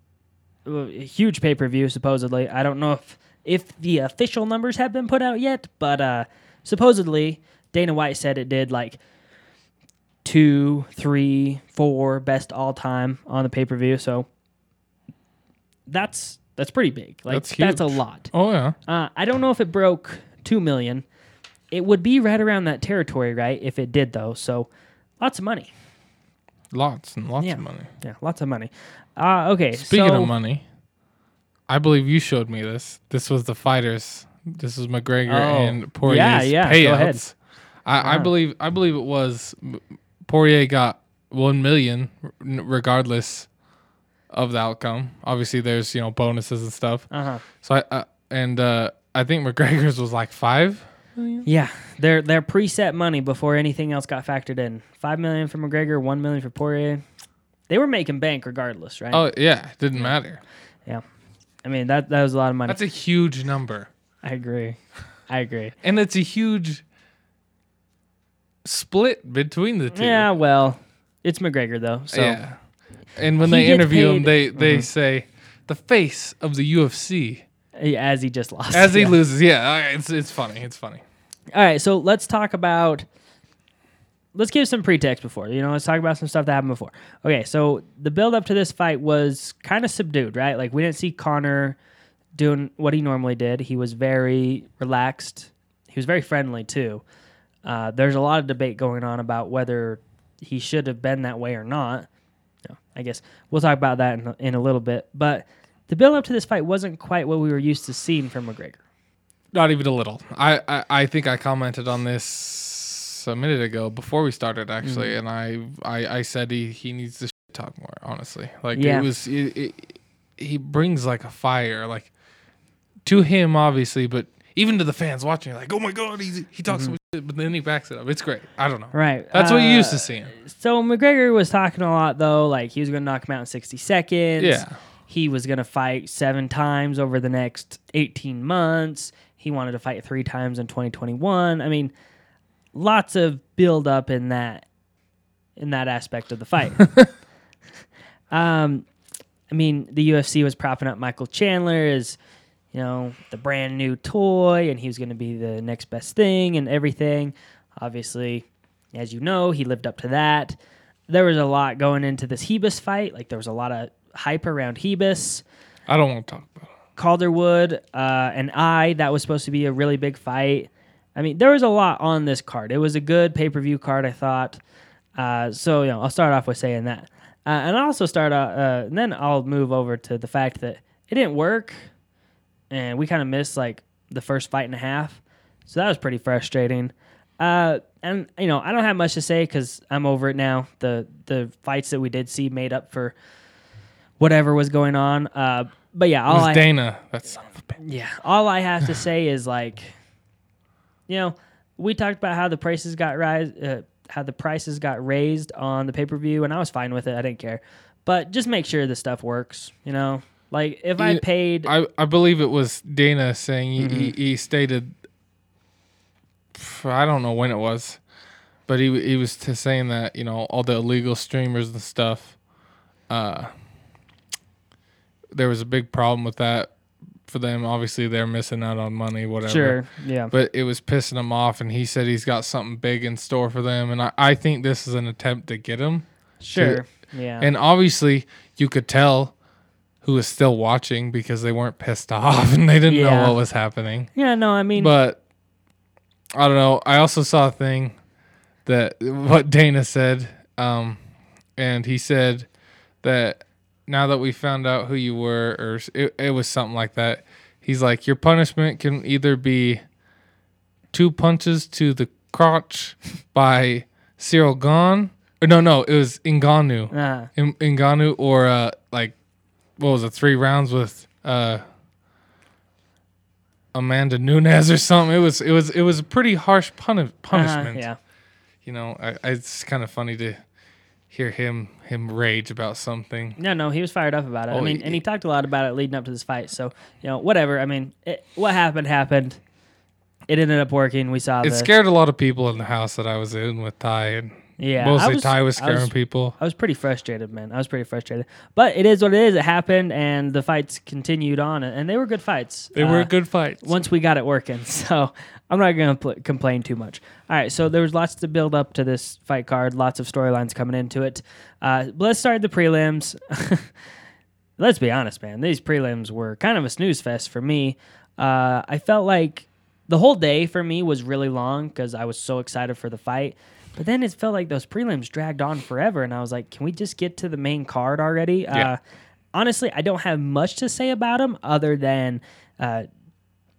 a huge pay per view supposedly. I don't know if if the official numbers have been put out yet, but uh, supposedly Dana White said it did like two, three, four best all time on the pay per view. So that's that's pretty big. Like That's that's, a lot. Oh yeah. Uh, I don't know if it broke two million. It would be right around that territory, right? If it did, though. So lots of money. Lots and lots Yeah. of money. Yeah, lots of money. Uh, okay. Speaking so, of money, I believe you showed me this. This was the fighters. This was McGregor Oh, and Poirier's yeah, yeah, payouts. go ahead. I, I Uh-huh. believe I believe it was Poirier got one million regardless of the outcome. Obviously, there's you know bonuses and stuff. Uh huh. So I uh, and uh, I think McGregor's was like five. Yeah, their their preset money before anything else got factored in. Five million for McGregor, one million for Poirier. They were making bank regardless, right? Oh yeah, it didn't matter. yeah. I mean that that was a lot of money. That's a huge number, I agree. I agree. and it's a huge split between the two. Yeah, well, it's McGregor though. So yeah. And when He they gets interview him, paid- they they Mhm. say the face of the UFC as he just lost. as he Yeah. loses. Yeah, it's it's funny. It's funny. All right, so let's talk about. Let's give some pretext before. You know, let's talk about some stuff that happened before. Okay, so the build up to this fight was kind of subdued, right? Like we didn't see Conor doing what he normally did. He was very relaxed. He was very friendly too. Uh, there's a lot of debate going on about whether he should have been that way or not. Know, I guess we'll talk about that in, in a little bit. But the build up to this fight wasn't quite what we were used to seeing from McGregor. Not even a little. I I, I think I commented on this a minute ago before we started actually, Mm-hmm. and I, I I said he he needs to shit talk more. Honestly, like Yeah. it was it, it, he brings like a fire like to him obviously, but. Even to the fans watching, like, oh my god, he's, he talks so much but then he backs it up. It's great. I don't know. Mm-hmm. Right. That's what you used uh, to seeing. So McGregor was talking a lot though, like he was going to knock him out in 60 seconds. Yeah. He was going to fight seven times over the next 18 months. He wanted to fight three times in 2021. I mean, lots of build up in that in that aspect of the fight. um, I mean, the UFC was propping up Michael Chandler as you know the brand new toy, and he was going to be the next best thing and everything. Obviously, as you know, he lived up to that. There was a lot going into this Ribas fight. Like there was a lot of hype around Ribas. I don't want to talk about it. Calderwood uh, and I. That was supposed to be a really big fight. I mean, there was a lot on this card. It was a good pay per view card, I thought. Uh, so you know, I'll start off with saying that, uh, and I'll also start. Uh, uh, and then I'll move over to the fact that it didn't work, and we kind of missed like the first fight and a half. So that was pretty frustrating. Uh, and you know, I don't have much to say because I'm over it now. The the fights that we did see made up for whatever was going on. Uh, but yeah, all I Dana. That son of a bitch. yeah, all I have to say is like, you know, we talked about how the prices got rise, uh, how the prices got raised on the pay per view, and I was fine with it. I didn't care, but just make sure the stuff works. You know, like if I paid, I, I believe it was Dana saying he, he, Mm-hmm. he stated I don't know when it was, but he he was to saying that you know all the illegal streamers and stuff, uh, there was a big problem with that for them. Obviously, they're missing out on money, whatever. Sure. Yeah. But it was pissing him off, and he said he's got something big in store for them. And I, I think this is an attempt to get him. Sure. Yeah. And obviously, you could tell who was still watching because they weren't pissed off and they didn't know what was happening. yeah. No, I mean, But I don't know. I also saw a thing that what Dana said, um, and he said that now that we found out who you were, or it, it was something like that. He's like, your punishment can either be two punches to the crotch by Ciryl Gane. Or no, no, it was Ngannou. uh, In, Ngannou or uh, like what was it? Three rounds with uh, Amanda Nunes or something. It was it was it was a pretty harsh puni- punishment. uh, yeah. You know, I, I, it's kind of funny to hear him him rage about something. No, no, he was fired up about it. I Oh, mean, he- and he talked a lot about it leading up to this fight. So, you know, whatever. I mean, it, what happened happened. It ended up working. We saw It scared a lot of people in the house that I was in with Ty, and Yeah, mostly I was, Ty was scaring was- people. I was pretty frustrated, man. I was pretty frustrated. But it is what it is. It happened, and the fights continued on, and they were good fights. They were Uh, good fights. once we got it working. So I'm not going to pl- complain too much. All right, so there was lots to build up to this fight card, lots of storylines coming into it. Uh, let's start the prelims. let's be honest, man. These prelims were kind of a snooze fest for me. Uh, I felt like the whole day for me was really long because I was so excited for the fight. But then it felt like those prelims dragged on forever, and I was like, "Can we just get to the main card already?" Yeah. Uh, honestly, I don't have much to say about them other than uh,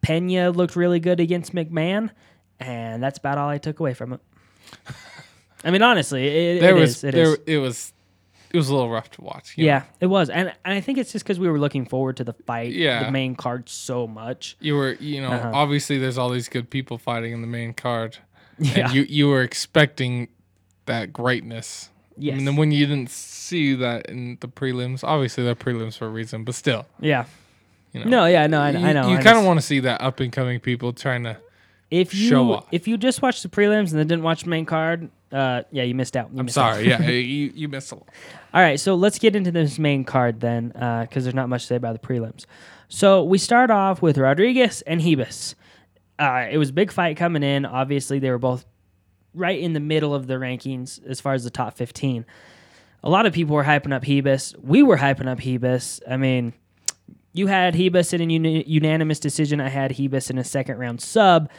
Pena looked really good against McMann, and that's about all I took away from it. I mean, honestly, it, there it was is, it there is. it was it was a little rough to watch. know. Yeah, it was, and and I think it's just because we were looking forward to the fight, Yeah. the main card so much. you were you know Uh-huh. obviously there's all these good people fighting in the main card Yeah. and you you were expecting that greatness Yes. and then when you didn't see that in the prelims obviously they're prelims for a reason but still Yeah. you know No, yeah, no, I, you, I know. you kind of want to see that up and coming people trying to if you show off. if you just watched the prelims and then didn't watch the main card, uh, yeah, you missed out. You i'm missed out. sorry yeah you, you missed a lot All right, so let's get into this main card then, because there's not much to say about the prelims. So we start off with Rodriguez and Ribas. Uh, it was a big fight coming in. Obviously, they were both right in the middle of the rankings as far as the top 15. A lot of people were hyping up Ribas. We were hyping up Ribas. I mean, you had Ribas in a uni- unanimous decision. I had Ribas in a second round sub.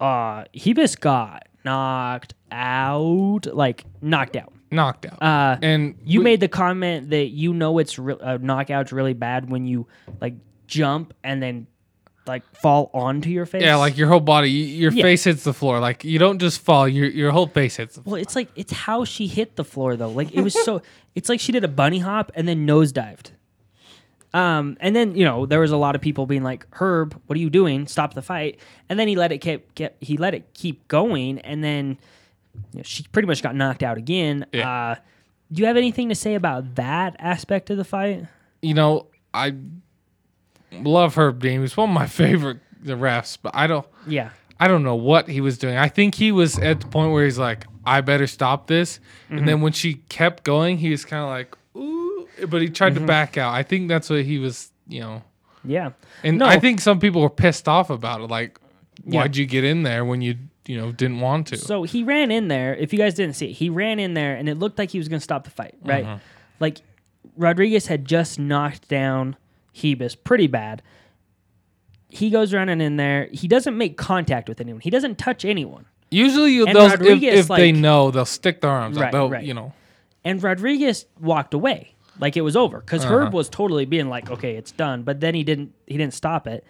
Uh, Ribas got knocked out, like knocked out. knocked out Uh, and you we- made the comment that you know it's re- a knockout's really bad when you like jump and then like fall onto your face. yeah like your whole body your Yeah. face hits the floor like you don't just fall your your whole face hits the floor. well, it's like it's how she hit the floor though. Like it was so. it's like she did a bunny hop and then nosedived. Um, and then you know there was a lot of people being like, "Herb, what are you doing? Stop the fight!" And then he let it keep, get he let it keep going, and then you know, she pretty much got knocked out again. Yeah. Uh, do you have anything to say about that aspect of the fight? you know, I love Herb Dean. He's one of my favorite the refs, but I don't Yeah. I don't know what he was doing. I think he was at the point where he's like, I better stop this. Mm-hmm. And then when she kept going, he was kind of like, ooh, but he tried Mm-hmm. to back out. I think that's what he was, you know. Yeah. And No. I think some people were pissed off about it. Like, Yeah. why'd you get in there when you, you know, didn't want to? So he ran in there. If you guys didn't see it, he ran in there and it looked like he was going to stop the fight, right? Uh-huh. Like Rodriguez had just knocked down Ribas pretty bad. He goes running in there. He doesn't make contact with anyone. He doesn't touch anyone. Usually, you- they'll, if, if they know, they'll stick their arms Right, out. Right. you know, And Rodriguez walked away like it was over because Uh-huh. Herb was totally being like, "Okay, it's done," but then he didn't. He didn't stop it.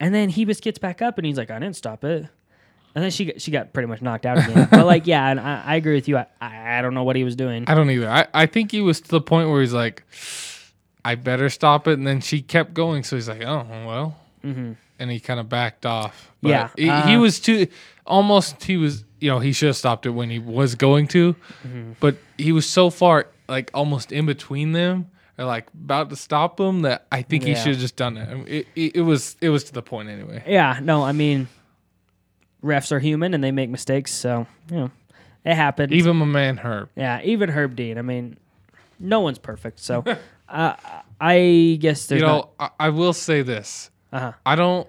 And then Ribas gets back up and he's like, "I didn't stop it." And then she got- she got pretty much knocked out again. but like, yeah, and I, I agree with you. I, I don't know what he was doing. I don't either. I, I think he was to the point where he's like, I better stop it. And then she kept going. So he's like, oh, well. And he kind of backed off. But Yeah, He, he uh, was too, almost, he was, you know, he should have stopped it when he was going to. But he was so far, like almost in between them. Or like about to stop them that I think he should have just done it. I mean, it, it. It was it was to the point anyway. Yeah, no, I mean, refs are human and they make mistakes, so you know, it happens. Even my man Herb. yeah, even Herb Dean. I mean, no one's perfect, so uh, I guess there's you know, I, I will say this. Uh-huh. I don't.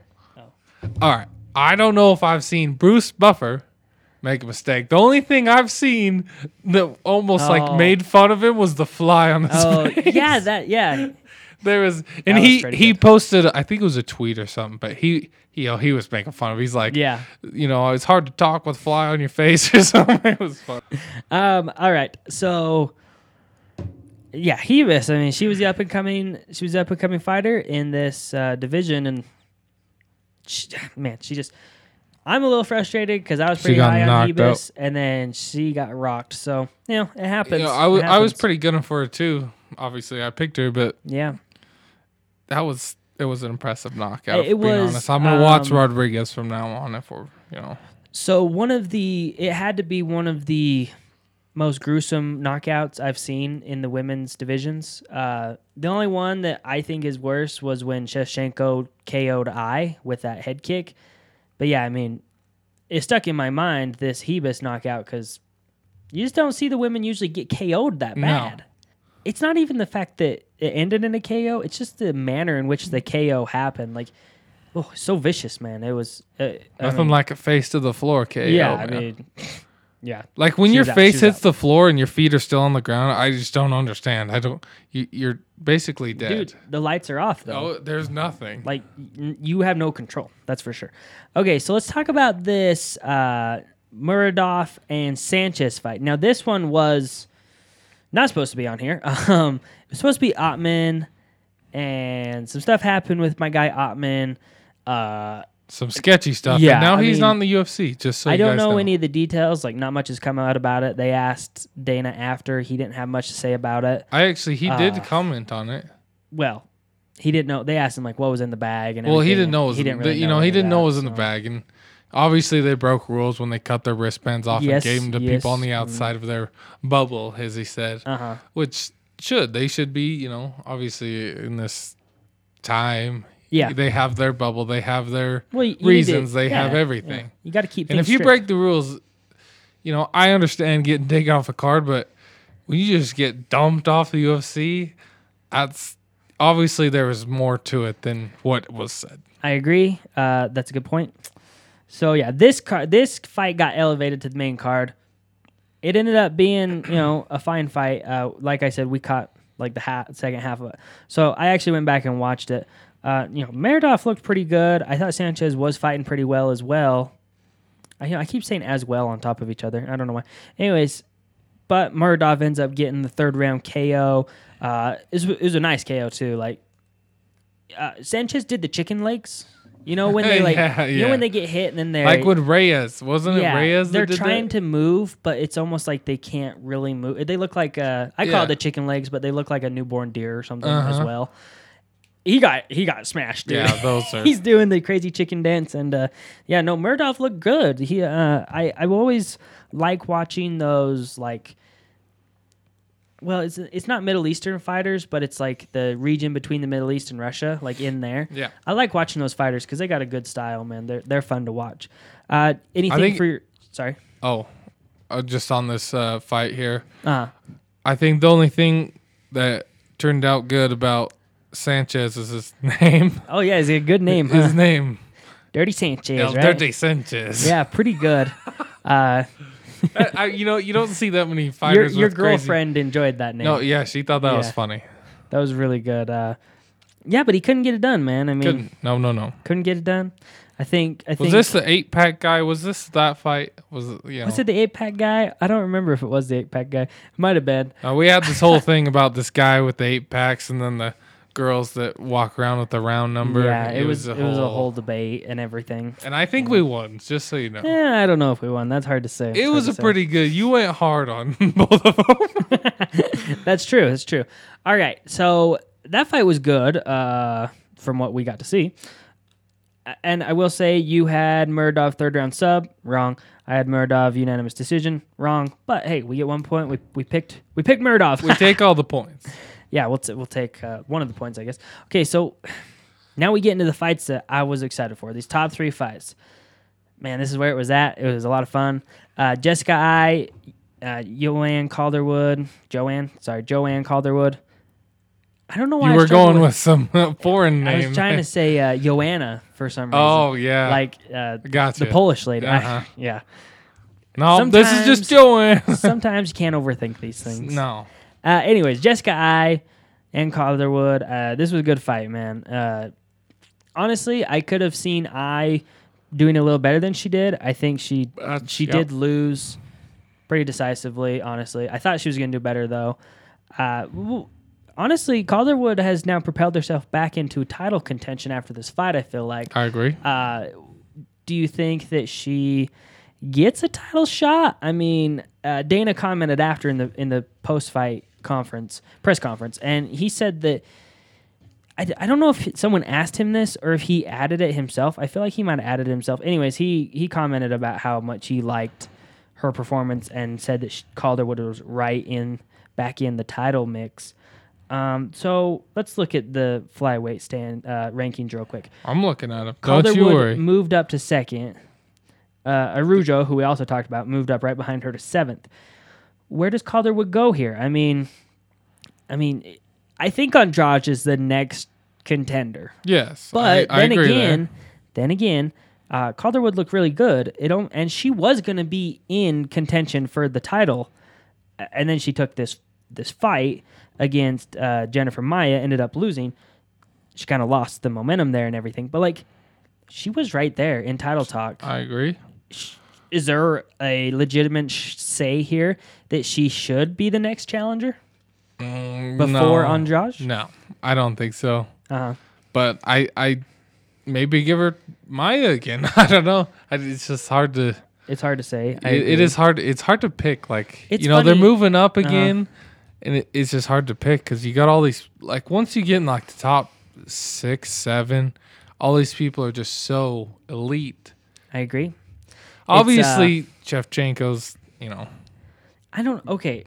All right. I don't know if I've seen Bruce Buffer make a mistake. The only thing I've seen that almost Oh. like made fun of him was the fly on his Oh face. yeah, that yeah. There was, and was he he good. posted. I think it was a tweet or something, but he. You know, he was making fun of. He's like, Yeah. you know, it's hard to talk with fly on your face or something. It was fun. Um. All right. So. Yeah, Ribas. I mean, she was the up and coming. She was the up and coming fighter in this uh, division, and she, man, she just. I'm a little frustrated because I was pretty high on knocked out. And then she got rocked. So you know, it happens. You know, I It was I was happens. pretty gunning for her too. Obviously, I picked her, but Yeah. that was it was an impressive knockout. It It being was, honest, I'm gonna watch um, Rodriguez from now on if we're you know. So one of the it had to be one of the most gruesome knockouts I've seen in the women's divisions. Uh, the only one that I think is worse was when Shevchenko KO'd Eye with that head kick. But yeah, I mean, it stuck in my mind this Ribas knockout because you just don't see the women usually get KO'd that No. bad. It's not even the fact that it ended in a KO; it's just the manner in which the KO happened. Like, oh, so vicious, man! It was uh, I Nothing mean, like a face to the floor KO. yeah, I mean, yeah. like when she your face hits out. the floor and your feet are still on the ground, I just don't understand. I don't. You, you're basically dead. Dude, the lights are off though. Oh, there's nothing. Like you have no control. That's for sure. Okay, so let's talk about this uh, Muradov and Sanchez fight. Now, this one was not supposed to be on here. Um, it was supposed to be Ottman, and some stuff happened with my guy Ottman. Uh, Some sketchy stuff. Yeah, and now I he's mean, not in the UFC. Just so I you don't guys know, any of the details. Like, not much has come out about it. They asked Dana after. He didn't have much to say about it. I actually he did Uh, comment on it. Well, he didn't know. They asked him like what was in the bag, and Well, he didn't know was He didn't the, you know, any he didn't know was in the bag, and obviously they broke rules when they cut their wristbands off Yes, and gave them to people on yes, the mm. outside of their bubble, as he said, Uh-huh. which should they should be, you know, obviously in this time, Yeah. they have their bubble, they have their Well, you need to- reasons, they yeah, have yeah. everything, You got to keep. and if you strict. break the rules, you know, I understand getting taken off a card, but when you just get dumped off the UFC, that's obviously there was more to it than what was said. I agree. Uh, that's a good point. So yeah, this car, this fight got elevated to the main card. It ended up being, you know, a fine fight. Uh, like I said, we caught like the ha- second half of it. So I actually went back and watched it. Uh, you know, Muradov looked pretty good. I thought Sanchez was fighting pretty well as well. I, you know, I keep saying as well on top of each other. I don't know why. Anyways, but Muradov ends up getting the third round KO. Uh, it, was, it was a nice KO too. Like uh, Sanchez did the chicken legs. You know when they like, Yeah, you know yeah. when they get hit and then they're Like with Reyes, wasn't yeah, it Reyes? they're did trying that? to move, but it's almost like they can't really move. They look like uh, I call it the chicken legs, but they look like a newborn deer or something as Uh-huh. well. He got he got smashed, dude. Yeah, those are. He's doing the crazy chicken dance, and uh, yeah, no, Muradov looked good. He, uh, I, I always like watching those like. Well, it's it's not Middle Eastern fighters, but it's like the region between the Middle East and Russia, like in there. Yeah. I like watching those fighters because they got a good style, man. They're they're fun to watch. Uh, anything think- for your sorry? Oh, uh, just on this uh, fight here, Uh, I think the only thing that turned out good about Sanchez is his name. oh yeah, is he a good name, huh? his name, Dirty Sanchez, El right? Dirty Sanchez. Yeah, pretty good. Uh, I, I- you know, you don't see that many fighters. your crazy- girlfriend enjoyed that name. No, yeah, she thought that was funny. That was really good. Uh, yeah, but he couldn't get it done, man. I mean, couldn't, Couldn't. No, no, no. get it done. I think. I Was think. this the eight pack guy? Was this that fight? Was it? You know, was it the eight pack guy? I don't remember if it was the eight pack guy. It might have been. Uh, we had this whole thing about this guy with the eight packs, and then the girls that walk around with the round number. yeah, it, was. it was a whole debate and everything. And I think we won, just so you know. Yeah, I don't know if we won. That's hard to say. It was a say. pretty good. You went hard on both of them. That's true. That's true. All right. So that fight was good, uh, from what we got to see. And I will say you had Murdov third round sub, wrong. I had Murdov unanimous decision, wrong. But hey, we get one point. We, we picked we picked Murdov. we take all the points. Yeah, we'll t- we'll take uh, one of the points, I guess. Okay, so now we get into the fights that I was excited for. These top three fights. Man, this is where it was at. It was a lot of fun. Uh, Jessica Eye, uh, Joanne Calderwood, Joanne, sorry, Joanne Calderwood. I don't know why You I were going with some foreign name. I was trying to say uh, Joanna for some reason. oh yeah, like uh, gotcha. the Polish lady. Uh-huh. yeah. no, this is just Joanne. Sometimes you can't overthink these things. no, Uh, anyways, Jessica Eye and Calderwood. Uh, this was a good fight, man. Uh, honestly, I could have seen Eye doing a little better than she did. I think she That's- she yep. did lose pretty decisively. Honestly, I thought she was going to do better though. Uh, honestly, Calderwood has now propelled herself back into title contention after this fight. I feel like. I agree. Uh, do you think that she gets a title shot? I mean, uh, Dana commented after in the in the post fight conference press conference, and he said that I, I don't know if someone asked him this or if he added it himself. I feel like he might have added it himself. Anyways, he he commented about how much he liked her performance and said that she, Calderwood was right in back in the title mix. Um, so let's look at the flyweight stand uh, rankings real quick. I'm looking at him. Don't Calderwood you worry. moved up to second. Uh, Araujo, who we also talked about, moved up right behind her to seventh. Where does Calderwood go here? I mean, I mean, I think Andrade is the next contender, Yes, but I, I then again, then again, uh, Calderwood looked really good. It don't, and she was going to be in contention for the title, and then she took this this fight against uh, Jennifer Maia, ended up losing. She kind of lost the momentum there and everything, but like, she was right there in title talk. I agree. Is there a legitimate sh- say here that she should be the next challenger Mm, before no. Andrade? No, I don't think so. Uh-huh. But I, I maybe give her Maia again. I don't know. I, it's just hard to. It's hard to say. It, it is hard. It's hard to pick. Like It's you know, they're moving up Uh-huh. again, and it, it's just hard to pick because you got all these. Like once you get in like the top six, seven, all these people are just so elite. I agree. Obviously, Shevchenko's. You know, I don't. Okay,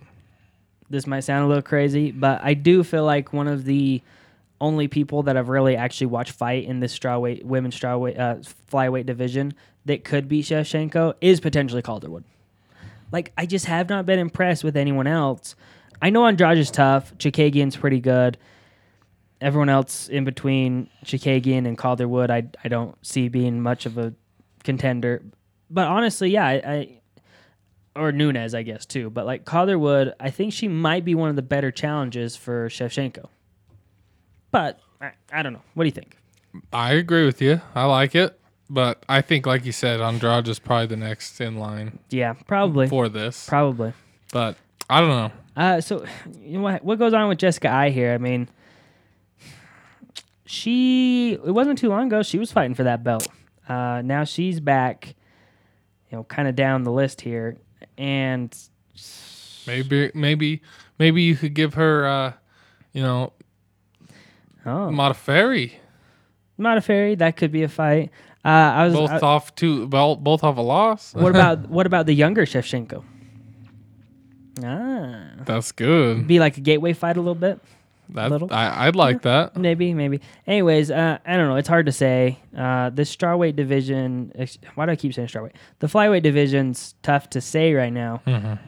this might sound a little crazy, but I do feel like one of the only people that I've really actually watched fight in this strawweight women's strawweight uh, flyweight division that could beat Shevchenko is potentially Calderwood. Like I just have not been impressed with anyone else. I know Andrade is tough. Chookagian's pretty good. Everyone else in between Chikagian and Calderwood, I I don't see being much of a contender. But honestly, yeah, I, I or Nunes, I guess too. But like Calderwood, I think she might be one of the better challenges for Shevchenko. But I, I don't know. What do you think? I agree with you. I like it, but I think, like you said, Andrade is probably the next in line Yeah, probably, for this. probably. But I don't know. Uh, so you know what? What goes on with Jessica Eye here? I mean, she it wasn't too long ago she was fighting for that belt. Uh, now she's back, you know, kind of down the list here, and Maybe, maybe, maybe you could give her, uh, you know, oh, Modafferi. Modafferi, that could be a fight. Uh, I was. Both I- off two, both both off a loss. what about what about the younger Shevchenko? Ah, That's good. be like a gateway fight a little bit. That Little. I, I'd like that. Maybe, maybe. Anyways, uh, I don't know. It's hard to say. Uh, the strawweight division. Why do I keep saying strawweight? The flyweight division's tough to say right now. Mhm.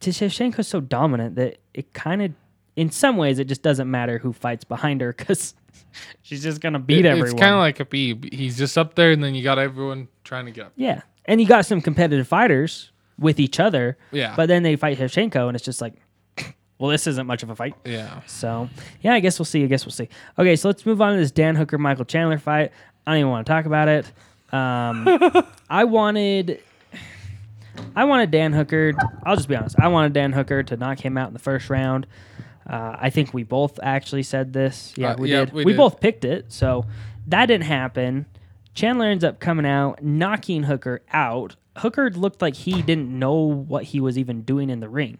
Shevchenko's so dominant that it kind of, in some ways, it just doesn't matter who fights behind her because she's just gonna beat It- everyone. It's kind of like a bee. He's just up there, and then you got everyone trying to get up. yeah, and you got some competitive fighters with each other, Yeah, but then they fight Shevchenko, and it's just like, well, this isn't much of a fight. yeah. So yeah, I guess we'll see. I guess we'll see. Okay, so let's move on to this Dan Hooker Michael Chandler fight. I don't even want to talk about it. Um, I wanted, I wanted Dan Hooker. I'll just be honest. I wanted Dan Hooker to knock him out in the first round. Uh, I think we both actually said this. Yeah, Uh, we yeah, did. we We, did. both picked it. So that didn't happen. Chandler ends up coming out, knocking Hooker out. Hooker looked like he didn't know what he was even doing in the ring,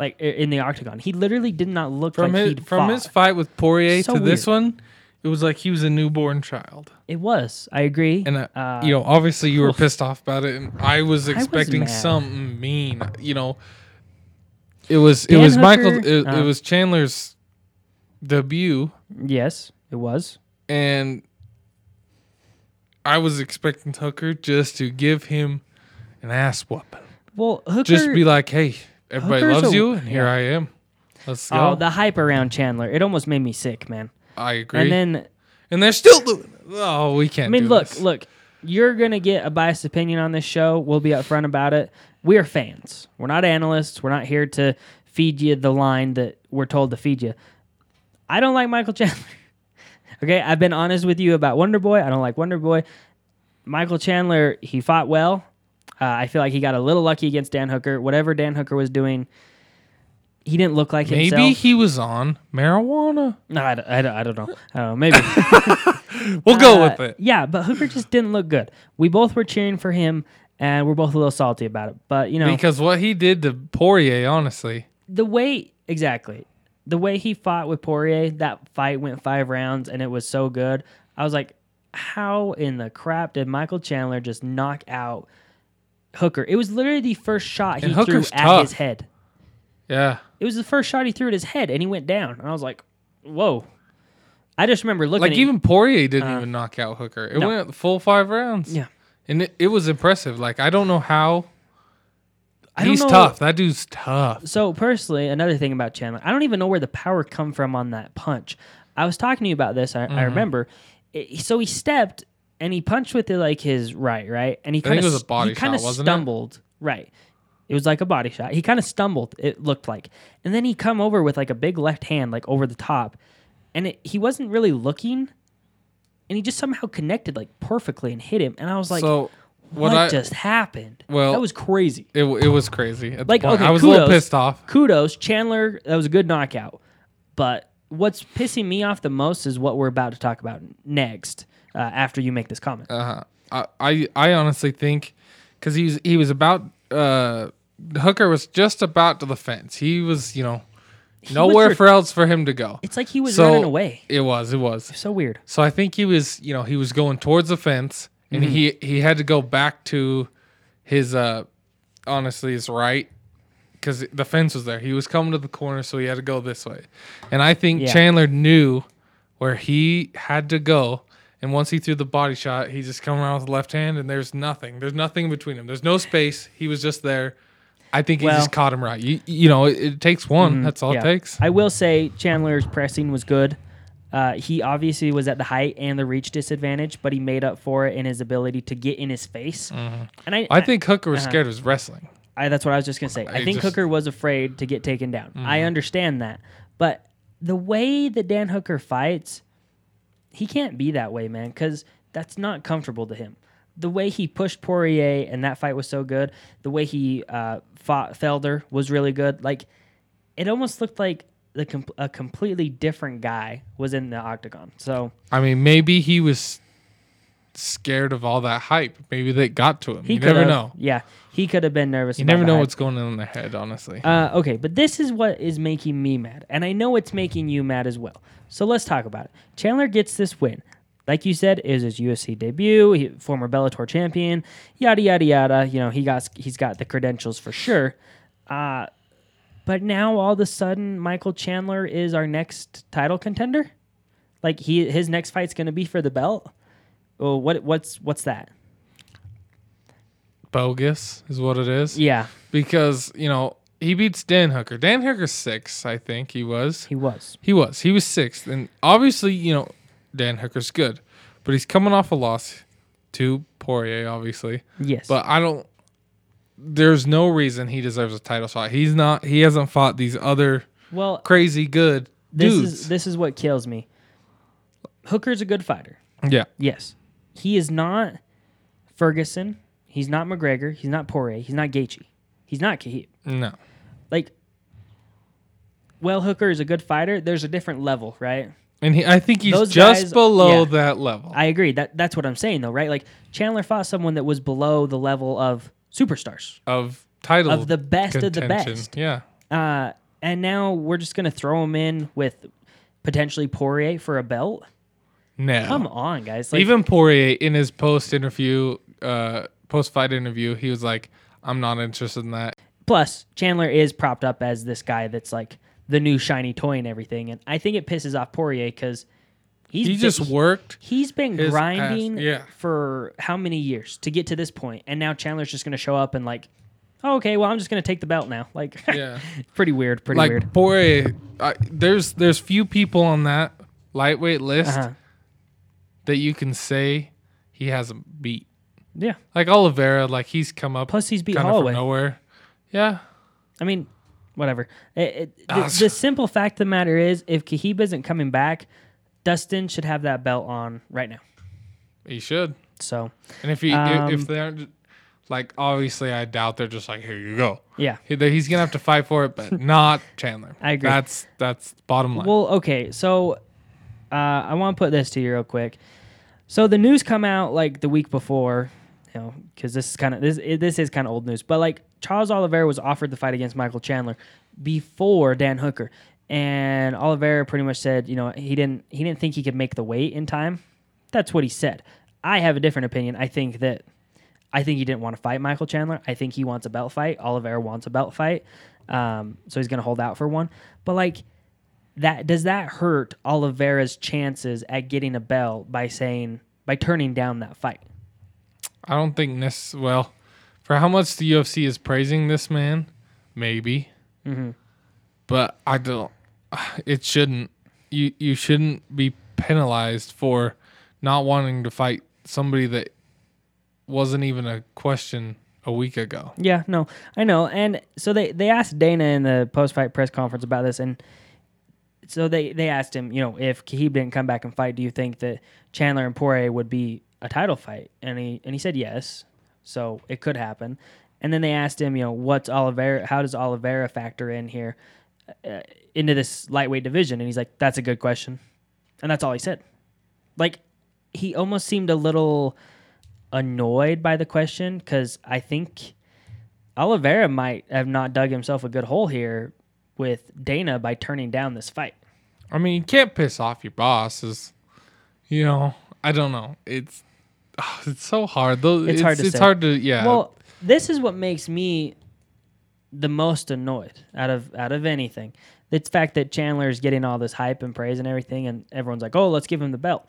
like in the octagon. He literally did not look From like his he'd from fought. his fight with Poirier So to this one, it was like he was a newborn child. It was. I agree. And uh, Uh, you know, obviously you were pissed off about it, and I was was expecting mad. something mean. You know, it was it Dan was Michael. It, uh. it was Chandler's debut, yes, it was. and I was expecting Hooker just to give him an ass whooping, Well, Hooker. just be like, "Hey, everybody Hooker's loves a- you, and here. I am." Let's oh, go. Oh, the hype around Chandler, it almost made me sick, man. I agree. And then And, they're still doing it. Oh, we can't. I mean, do look, this. look. You're gonna get a biased opinion on this show. We'll be upfront about it. We are fans. We're not analysts. We're not here to feed you the line that we're told to feed you. I don't like Michael Chandler. okay, I've been honest with you about Wonder Boy. I don't like Wonder Boy. Michael Chandler, he fought well. Uh, I feel like he got a little lucky against Dan Hooker. Whatever Dan Hooker was doing, he didn't look like Maybe himself. Maybe he was on marijuana. No, I, don't- I, don't- I don't know. I don't know. Maybe. We'll go Uh, with it. Yeah, but Hooker just didn't look good. We both were cheering for him, and we're both a little salty about it. But you know, Because what he did to Poirier, honestly, the way exactly the way he fought with Poirier, that fight went five rounds, and it was so good. I was like, how in the crap did Michael Chandler just knock out Hooker? It was literally the first shot he And threw Hooker's at tough. his head. yeah. It was the first shot he threw at his head, and he went down. And I was like, whoa. I just remember looking Like at even Poirier didn't even knock out Hooker. It Uh, no. went full five rounds. Yeah. and it, it was impressive. Like I don't know how. I He's know- tough. That dude's tough. So personally, another thing about Chandler, I don't even know where the power come from on that punch. I was talking to you about this. I, Mm-hmm. I remember. It- so he stepped and he punched with it like his right, right, and he kind of was a body he kind of wasn't it? stumbled, right. It was like a body shot. He kind of stumbled. It looked like, and then he come over with like a big left hand, like over the top, and it, he wasn't really looking, and he just somehow connected like perfectly and hit him. And I was like, so what, what, I just happened? Well- that was crazy. it, it was crazy. Like, okay, I was a little pissed off. kudos, Chandler. That was a good knockout. But what's pissing me off the most is what we're about to talk about next. Uh, after you make this comment, Uh-huh. I, I honestly think because he was he was about uh Hooker was just about to the fence. He was you know nowhere was- for else for him to go. it's like he was So- running away. It was it was. So weird. So I think he was, you know, he was going towards the fence, and Mm-hmm. he he had to go back to his, uh honestly, his right, because the fence was there. He was coming to the corner, so he had to go this way. And I think Yeah. Chandler knew where he had to go. And once he threw the body shot, he just come around with the left hand, and there's nothing. There's nothing between them. There's no space. He was just there. I think he Well- Mm-hmm. just caught him right. You you know, it, it takes one. That's all Yeah. it takes. I will say Chandler's pressing was good. Uh, he obviously was at the height and the reach disadvantage, but he made up for it in his ability to get in his face. And I, Mm-hmm. I think Hooker was uh-huh. scared of his wrestling. I, that's what I was just gonna say. I, I think just- Mm-hmm. Hooker was afraid to get taken down. I understand that, but the way that Dan Hooker fights, he can't be that way, man, because that's not comfortable to him. The way he pushed Poirier and that fight was so good. The way he uh, fought Felder was really good. Like it almost looked like the com- a completely different guy was in the octagon. So I mean, maybe he was scared of all that hype. Maybe they got to him. he you never know. Yeah, he could have been nervous. You never know what's going on in their head, honestly. Uh, okay, but this is what is making me mad, and I know it's making you mad as well. So let's talk about it. Chandler gets this win. Like you said, is his UFC debut. He, former Bellator champion. Yada yada yada. You know he got he's got the credentials for sure. Uh, but now all of a sudden, Michael Chandler is our next title contender. Like he his next fight's going to be for the belt. Well, what what's what's that? Bogus is what it is. Yeah, Because, you know, he beats Dan Hooker. Dan Hooker's six, I think he was. he was. He was. He was sixth. And obviously, you know, Dan Hooker's good. But he's coming off a loss to Poirier, obviously. Yes, But I don't there's no reason he deserves a title shot. He's not he hasn't fought these other well, crazy good this dudes. is this is what kills me. Hooker's a good fighter. yeah. Yes. He is not Ferguson. He's not McGregor. He's not Poirier. He's not Gaethje. He's not Khabib. No. Like, well, Hooker is a good fighter. There's a different level, right? And he, I think he's Those just guys- below yeah. that level. I agree. That that's what I'm saying, though, right? Like Chandler fought someone that was below the level of superstars, of title of the best of the contention. best. Yeah. Uh, and now we're just gonna throw him in with potentially Poirier for a belt. No. Come on, guys. Like, Even Poirier in his post interview, uh, post fight interview, he was like, "I'm not interested in that." Plus, Chandler is propped up as this guy that's like the new shiny toy and everything, and I think it pisses off Poirier because he's He been, just worked. he's been grinding yeah. for how many years to get to this point, and now Chandler's just going to show up and like oh, okay, well, I'm just gonna take the belt now. Like, Yeah. pretty weird. Pretty like weird. Poirier, I, there's there's few people on that lightweight list Uh-huh. that you can say he hasn't beat. Yeah. Like Oliveira, like he's come up Plus, he's beat kind of Holloway. from nowhere. Yeah, I mean, whatever. It, it, the, Ah, the simple fact of the matter is, if Khabib isn't coming back, Dustin should have that belt on right now. he should. So, And if he Um, if, if they aren't like obviously, I doubt they're just like here you go. yeah. He- He's gonna have to fight for it, but not Chandler. I agree. That's that's bottom line. Well, okay. So, uh, I want to put this to you real quick. So the news come out like the week before, you know, because this is kind of this this is kind of old news. But like Charles Oliveira was offered the fight against Michael Chandler before Dan Hooker, and Oliveira pretty much said, you know, he didn't he didn't think he could make the weight in time. That's what he said. I have a different opinion. I think that I think he didn't want to fight Michael Chandler. I think he wants a belt fight. Oliveira wants a belt fight, um, so he's to hold out for one. But like that, does that hurt Oliveira's chances at getting a belt by saying by turning down that fight? I don't think this well for how much the UFC is praising this man, maybe. Mhm. But I don't. It shouldn't. You you shouldn't be penalized for not wanting to fight somebody that wasn't even a question a week ago. Yeah, no, I know. And so they they asked Dana in the post fight press conference about this, and so they they asked him, you know, if Khabib didn't come back and fight, do you think that Chandler and Poirier would be a title fight? And he and he said yes, so it could happen. And then they asked him, you know, what's Oliveira? How does Oliveira factor in here uh, into this lightweight division? And he's like, that's a good question, and that's all he said. Like he almost seemed a little annoyed by the question because I think Oliveira might have not dug himself a good hole here with Dana by turning down this fight. I mean, you can't piss off your bosses. You know, I don't know. It's ah, it's so hard. Though It's hard to It's say. hard to yeah. Well, this is what makes me the most annoyed out of out of anything. The fact that Chandler is getting all this hype and praise and everything, and everyone's like, "Oh, let's give him the belt."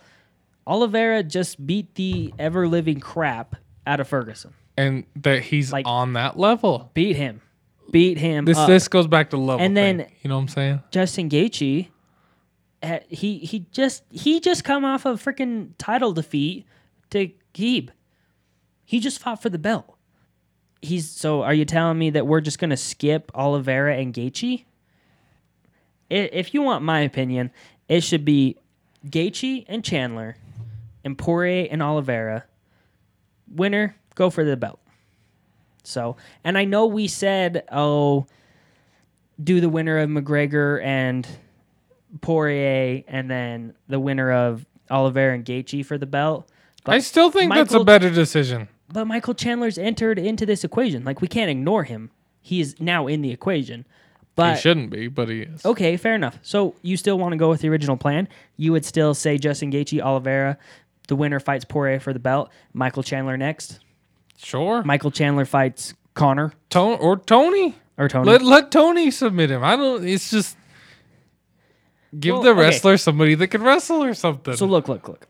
Oliveira just beat the ever living crap out of Ferguson. and that he's like- on that level. Beat him, beat him. This up. this goes back to level. And thing. then- you know what I'm saying? Justin Gaethje, eh, he he just he just come off a freaking title defeat to Geeb. He just fought for the belt. He's so. Are you telling me that we're just gonna skip Oliveira and Gaethje? If you want my opinion, it should be Gaethje and Chandler, and Poirier and Oliveira. Winner, go for the belt. So, and I know we said, oh, do the winner of McGregor and Poirier, and then the winner of Oliveira and Gaethje for the belt. But I still think that's a better decision. but Michael Chandler's entered into this equation. Like we can't ignore him. He is now in the equation. But he shouldn't be, but he is. okay, fair enough. So you still want to go with the original plan? You would still say Justin Gaethje, Oliveira, the winner fights Poirier for the belt. Michael Chandler next. Sure. Michael Chandler fights Conor Tony or Tony. or Tony. Let let Tony submit him. I don't. It's just give Well, the okay. wrestler somebody that can wrestle or something. So look, look, look.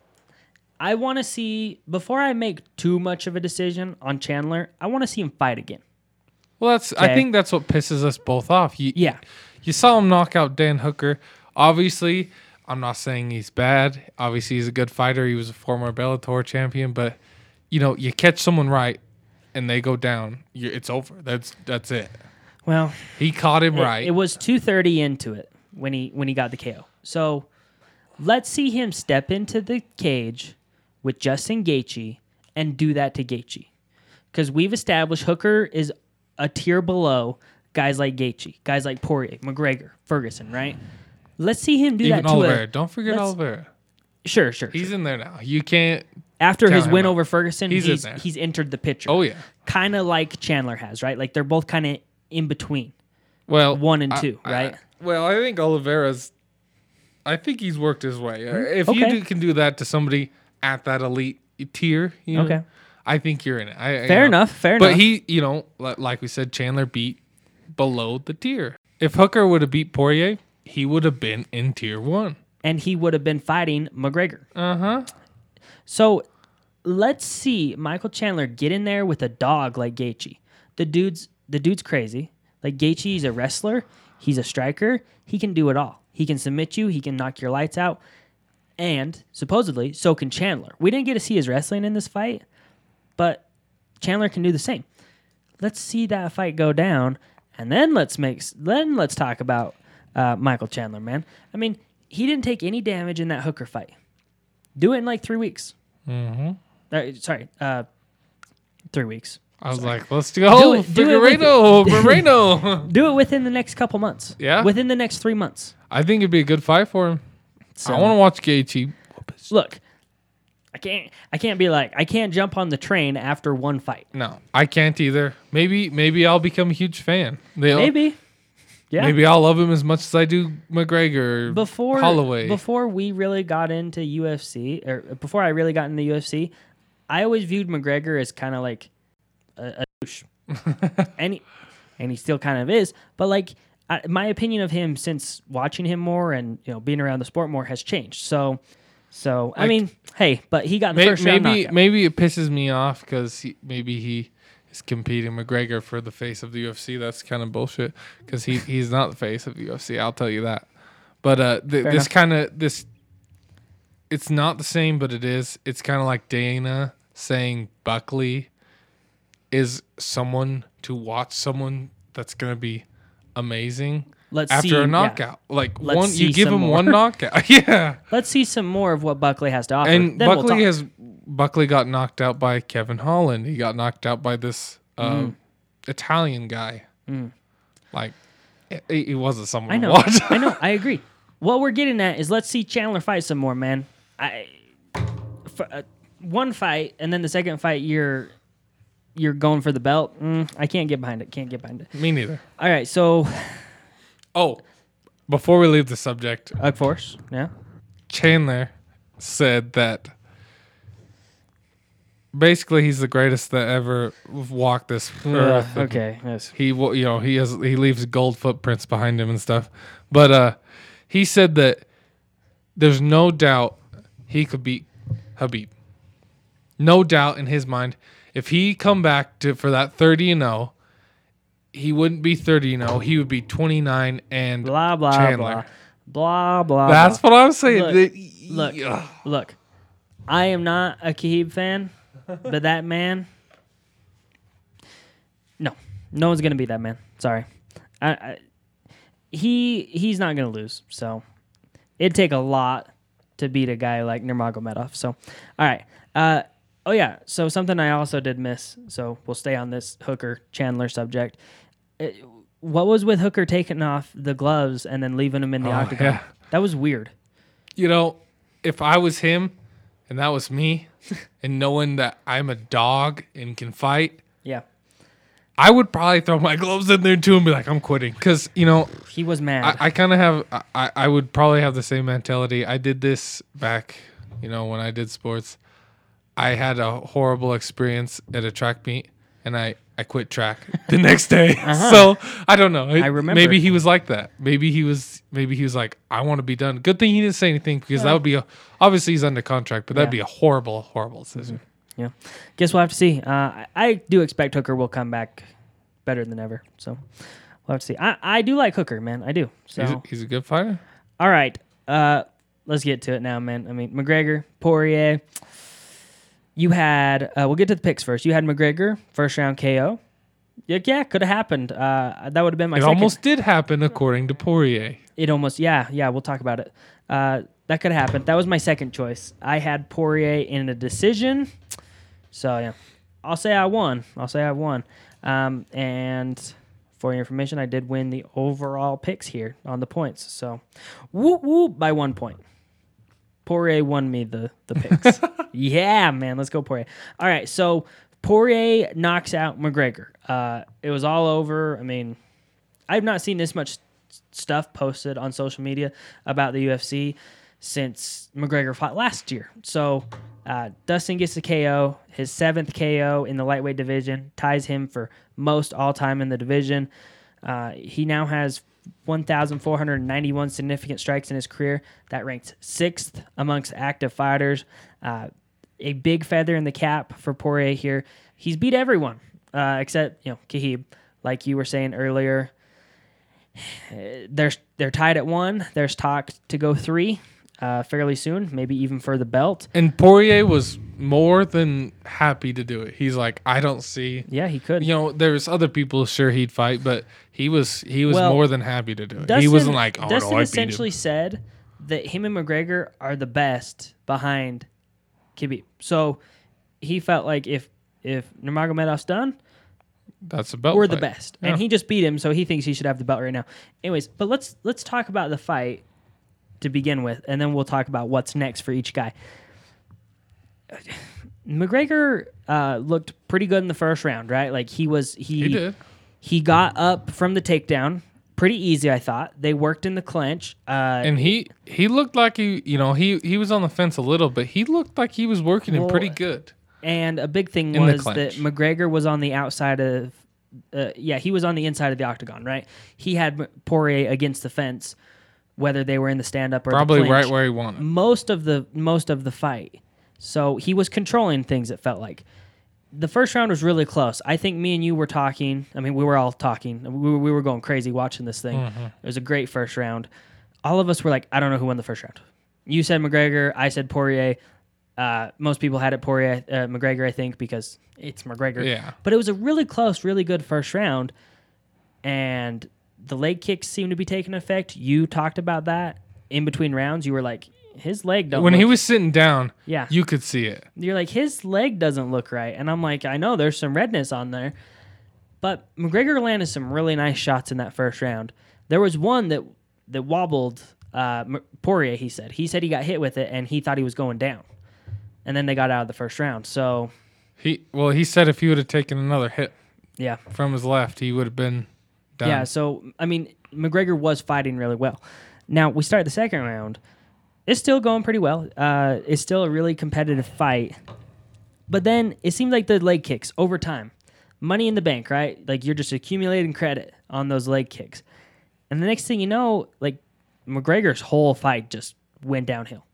I want to see before I make too much of a decision on Chandler. I want to see him fight again. well, that's. I think that's what pisses us both off. You, Yeah, You saw him knock out Dan Hooker. Obviously, I'm not saying he's bad. Obviously, he's a good fighter. He was a former Bellator champion, but you know, you catch someone right and they go down, you, it's over. That's that's it. well, He caught him it, right. it was two thirty into it when he when he got the KO. So let's see him step into the cage with Justin Gaethje and do that to Gaethje, because we've established Hooker is a tier below guys like Gaethje, guys like Poirier, McGregor, Ferguson, right? Let's see him do Even that to Oliveira. a Don't forget let's- Oliveira. sure, sure. He's in there now. You can't. After count his him win out. over Ferguson, He's he's in he's, entered the picture. Oh yeah. kind of like Chandler has, right? Like they're both kind of in between. Well, One and I- two, I- right? well, I think Oliveira's. I think he's worked his way. Uh, If you do, can do that to somebody at that elite tier, you know, Okay. I think you're in it. I, I- you Fair know. enough. Fair But enough. But he, you know, like we said, Chandler beat below the tier. If Hooker would have beat Poirier, he would have been in tier one. and he would have been fighting McGregor. Uh huh. So let's see Michael Chandler get in there with a dog like Gaethje. The dude's the dude's crazy. Like Gaethje's a wrestler. He's a striker. He can do it all. He can submit you. He can knock your lights out. And supposedly, so can Chandler. We didn't get to see his wrestling in this fight, but Chandler can do the same. Let's see that fight go down, and then let's make then let's talk about uh, Michael Chandler, man. I mean, he didn't take any damage in that hooker fight. Do it in like three weeks. Mm-hmm. Uh, sorry, uh, three weeks. I was like, let's go, do it Figueiredo, Moreno. Do it within the next couple months. Yeah? within the next three months. I think it'd be a good fight for him. So, I um, want to watch Gaethje. look. I can't. I can't be like. I can't jump on the train after one fight. No, I can't either. Maybe, maybe I'll become a huge fan. They'll, Maybe. Yeah. Maybe I'll love him as much as I do McGregor. before Holloway. before we really got into UFC or before I really got into UFC, I always viewed McGregor as kind of like a, a douche, and he, and he still kind of is. But like I, my opinion of him since watching him more and you know being around the sport more has changed. So so I mean, hey, but he got the May- first round maybe, knockout. maybe it pisses me off because he, maybe he is competing McGregor for the face of the UFC. That's kind of bullshit because he he's not the face of the UFC. I'll tell you that. But uh, th- this kind of this, it's not the same, but it is. It's kind of like Dana saying Buckley is someone to watch someone that's gonna be amazing Let's after see, a yeah. knockout. Like Let's one, you give him more. one knockout. yeah. Let's see some more of what Buckley has to offer. And Then we'll Buckley has Buckley got knocked out by Kevin Holland. He got knocked out by this uh, Mm. Italian guy. Like he, he wasn't someone I know. I know. I agree. What we're getting at is let's see Chandler fight some more, man. I for, uh, one fight and then the second fight you're you're going for the belt. Mm, I can't get behind it. Can't get behind it. Me neither. All right, so Oh, before we leave the subject, Ugg Force, yeah. Chandler said that basically he's the greatest that ever walked this earth. Okay. Yes. he wa- you know he has he leaves gold footprints behind him and stuff but uh he said that there's no doubt he could beat Khabib no doubt in his mind if he come back to for that 30 and 0 he wouldn't be 30 and 0 he would be 29 and Blah blah Chandler. blah. Blah blah. that's blah. what i'm saying Look, That- look. Ugh. Look, I am not a Khabib fan, but that man, no, no one's gonna beat that man. Sorry, I, I, he he's not gonna lose. So it'd take a lot to beat a guy like Nurmagomedov. So, all right. Uh, oh yeah. So something I also did miss. So we'll stay on this Hooker Chandler subject. Uh, what was with Hooker taking off the gloves and then leaving them in the Oh, octagon? yeah. That was weird. you know if i was him and that was me and knowing that i'm a dog and can fight Yeah. I would probably throw my gloves in there too and be like, I'm quitting. Because, you know, He was mad. I, I kind of have, I, I would probably have the same mentality. I did this back, you know, when I did sports. I had a horrible experience at a track meet and I, I quit track the next day. So I don't know. I remember. Maybe he was like that. Maybe he was, maybe he was like, I want to be done. Good thing he didn't say anything because that would be a, obviously he's under contract, but that'd Yeah. be a horrible, horrible decision. yeah. Guess we'll have to see. Uh, I, I do expect Hooker will come back better than ever. So we'll have to see. I, I do like Hooker, man. I do. So He's, a, he's a good fighter. all right. Uh, let's get to it now, man. I mean, McGregor, Poirier. You had. Uh, we'll get to the picks first. You had McGregor first round KO. Yeah, yeah, could have happened. Uh, that would have been my It second. almost did happen according to Poirier. It almost, yeah, yeah. We'll talk about it. Uh, that could have happened. That was my second choice. I had Poirier in a decision, so yeah, I'll say I won. I'll say I won. Um, and for your information, I did win the overall picks here on the points. So, whoop whoop by one point. Poirier won me the the picks. yeah, man, let's go Poirier. All right, so Poirier knocks out McGregor. Uh, it was all over. I mean, I've not seen this much stuff posted on social media about the UFC since McGregor fought last year. So uh, Dustin gets the KO, his seventh KO in the lightweight division, ties him for most all time in the division. Uh, he now has 1,491 significant strikes in his career. That ranks sixth amongst active fighters. Uh, a big feather in the cap for Poirier here. He's beat everyone uh, except you know Khabib, like you were saying earlier, they're they're tied at one. There's talk to go three uh, fairly soon, maybe even for the belt. And Poirier was more than happy to do it. He's like, I don't see. Yeah, he could. You know, there's other people sure he'd fight, but he was he was Well, more than happy to do it. Dustin, he wasn't like, oh Dustin no, essentially said that him and McGregor are the best behind Khabib. So he felt like if if Nurmagomedov's done, That's a belt. we're the best, Yeah. and he just beat him, so he thinks he should have the belt right now. Anyways, but let's let's talk about the fight to begin with, and then we'll talk about what's next for each guy. McGregor uh, looked pretty good in the first round, right? Like he was he He did. he got up from the takedown pretty easy. I thought they worked in the clinch. Uh, And he he looked like he you know he he was on the fence a little, but he looked like he was working him Well, pretty good. And a big thing In was that. McGregor was on the outside of, uh, yeah, he was on the inside of the octagon, right? He had Poirier against the fence, whether they were in the stand up or the Probably right where he wanted. most of the most of the fight. So he was controlling things. It felt like the first round was really close. I think me and you were talking. I mean, we were all talking. We were, we were going crazy watching this thing. Mm-hmm. It was a great first round. All of us were like, I don't know who won the first round. You said McGregor. I said Poirier. Uh, most people had it Poirier, uh, McGregor, I think, because it's McGregor. Yeah. But it was a really close, really good first round, and the leg kicks seem to be taking effect. You talked about that in between rounds. You were like, his leg don't. When he was sitting down, yeah, you could see it. you're like his leg doesn't look right, and I'm like, I know there's some redness on there, but McGregor landed some really nice shots in that first round. There was one that that wobbled uh, Poirier. He said he said he got hit with it, and he thought he was going down, and then they got out of the first round. So He well, he said if he would have taken another hit yeah, from his left, he would have been done. Yeah, so I mean, McGregor was fighting really well. Now we start the second round. It's still going pretty well. Uh, it's still a really competitive fight. But then it seemed like the leg kicks over time, money in the bank, right? Like you're just accumulating credit on those leg kicks, and the next thing you know, like McGregor's whole fight just went downhill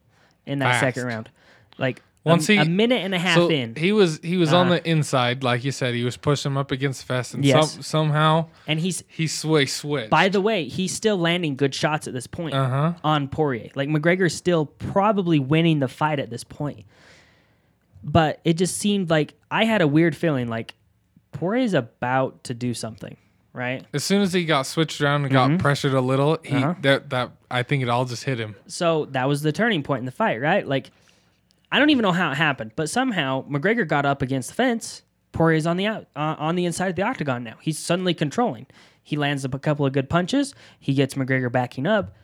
in that Fast. second round. Like Once a, he- a minute and a half so in, he was he was on Uh, the inside, like you said. He was pushing him up against Fest, and Yes. some, somehow and he's he sway switched. By the way, he's still landing good shots at this point Uh-huh. on Poirier. Like McGregor's still probably winning the fight at this point. But it just seemed like I had a weird feeling like Poirier's about to do something, right? as soon as he got switched around and got pressured a little, he Uh-huh. that that I think it all just hit him. So that was the turning point in the fight, right? Like I don't even know how it happened, but somehow McGregor got up against the fence. Poirier's on the out uh, on the inside of the octagon now. He's suddenly controlling. He lands up a couple of good punches. He gets McGregor backing up,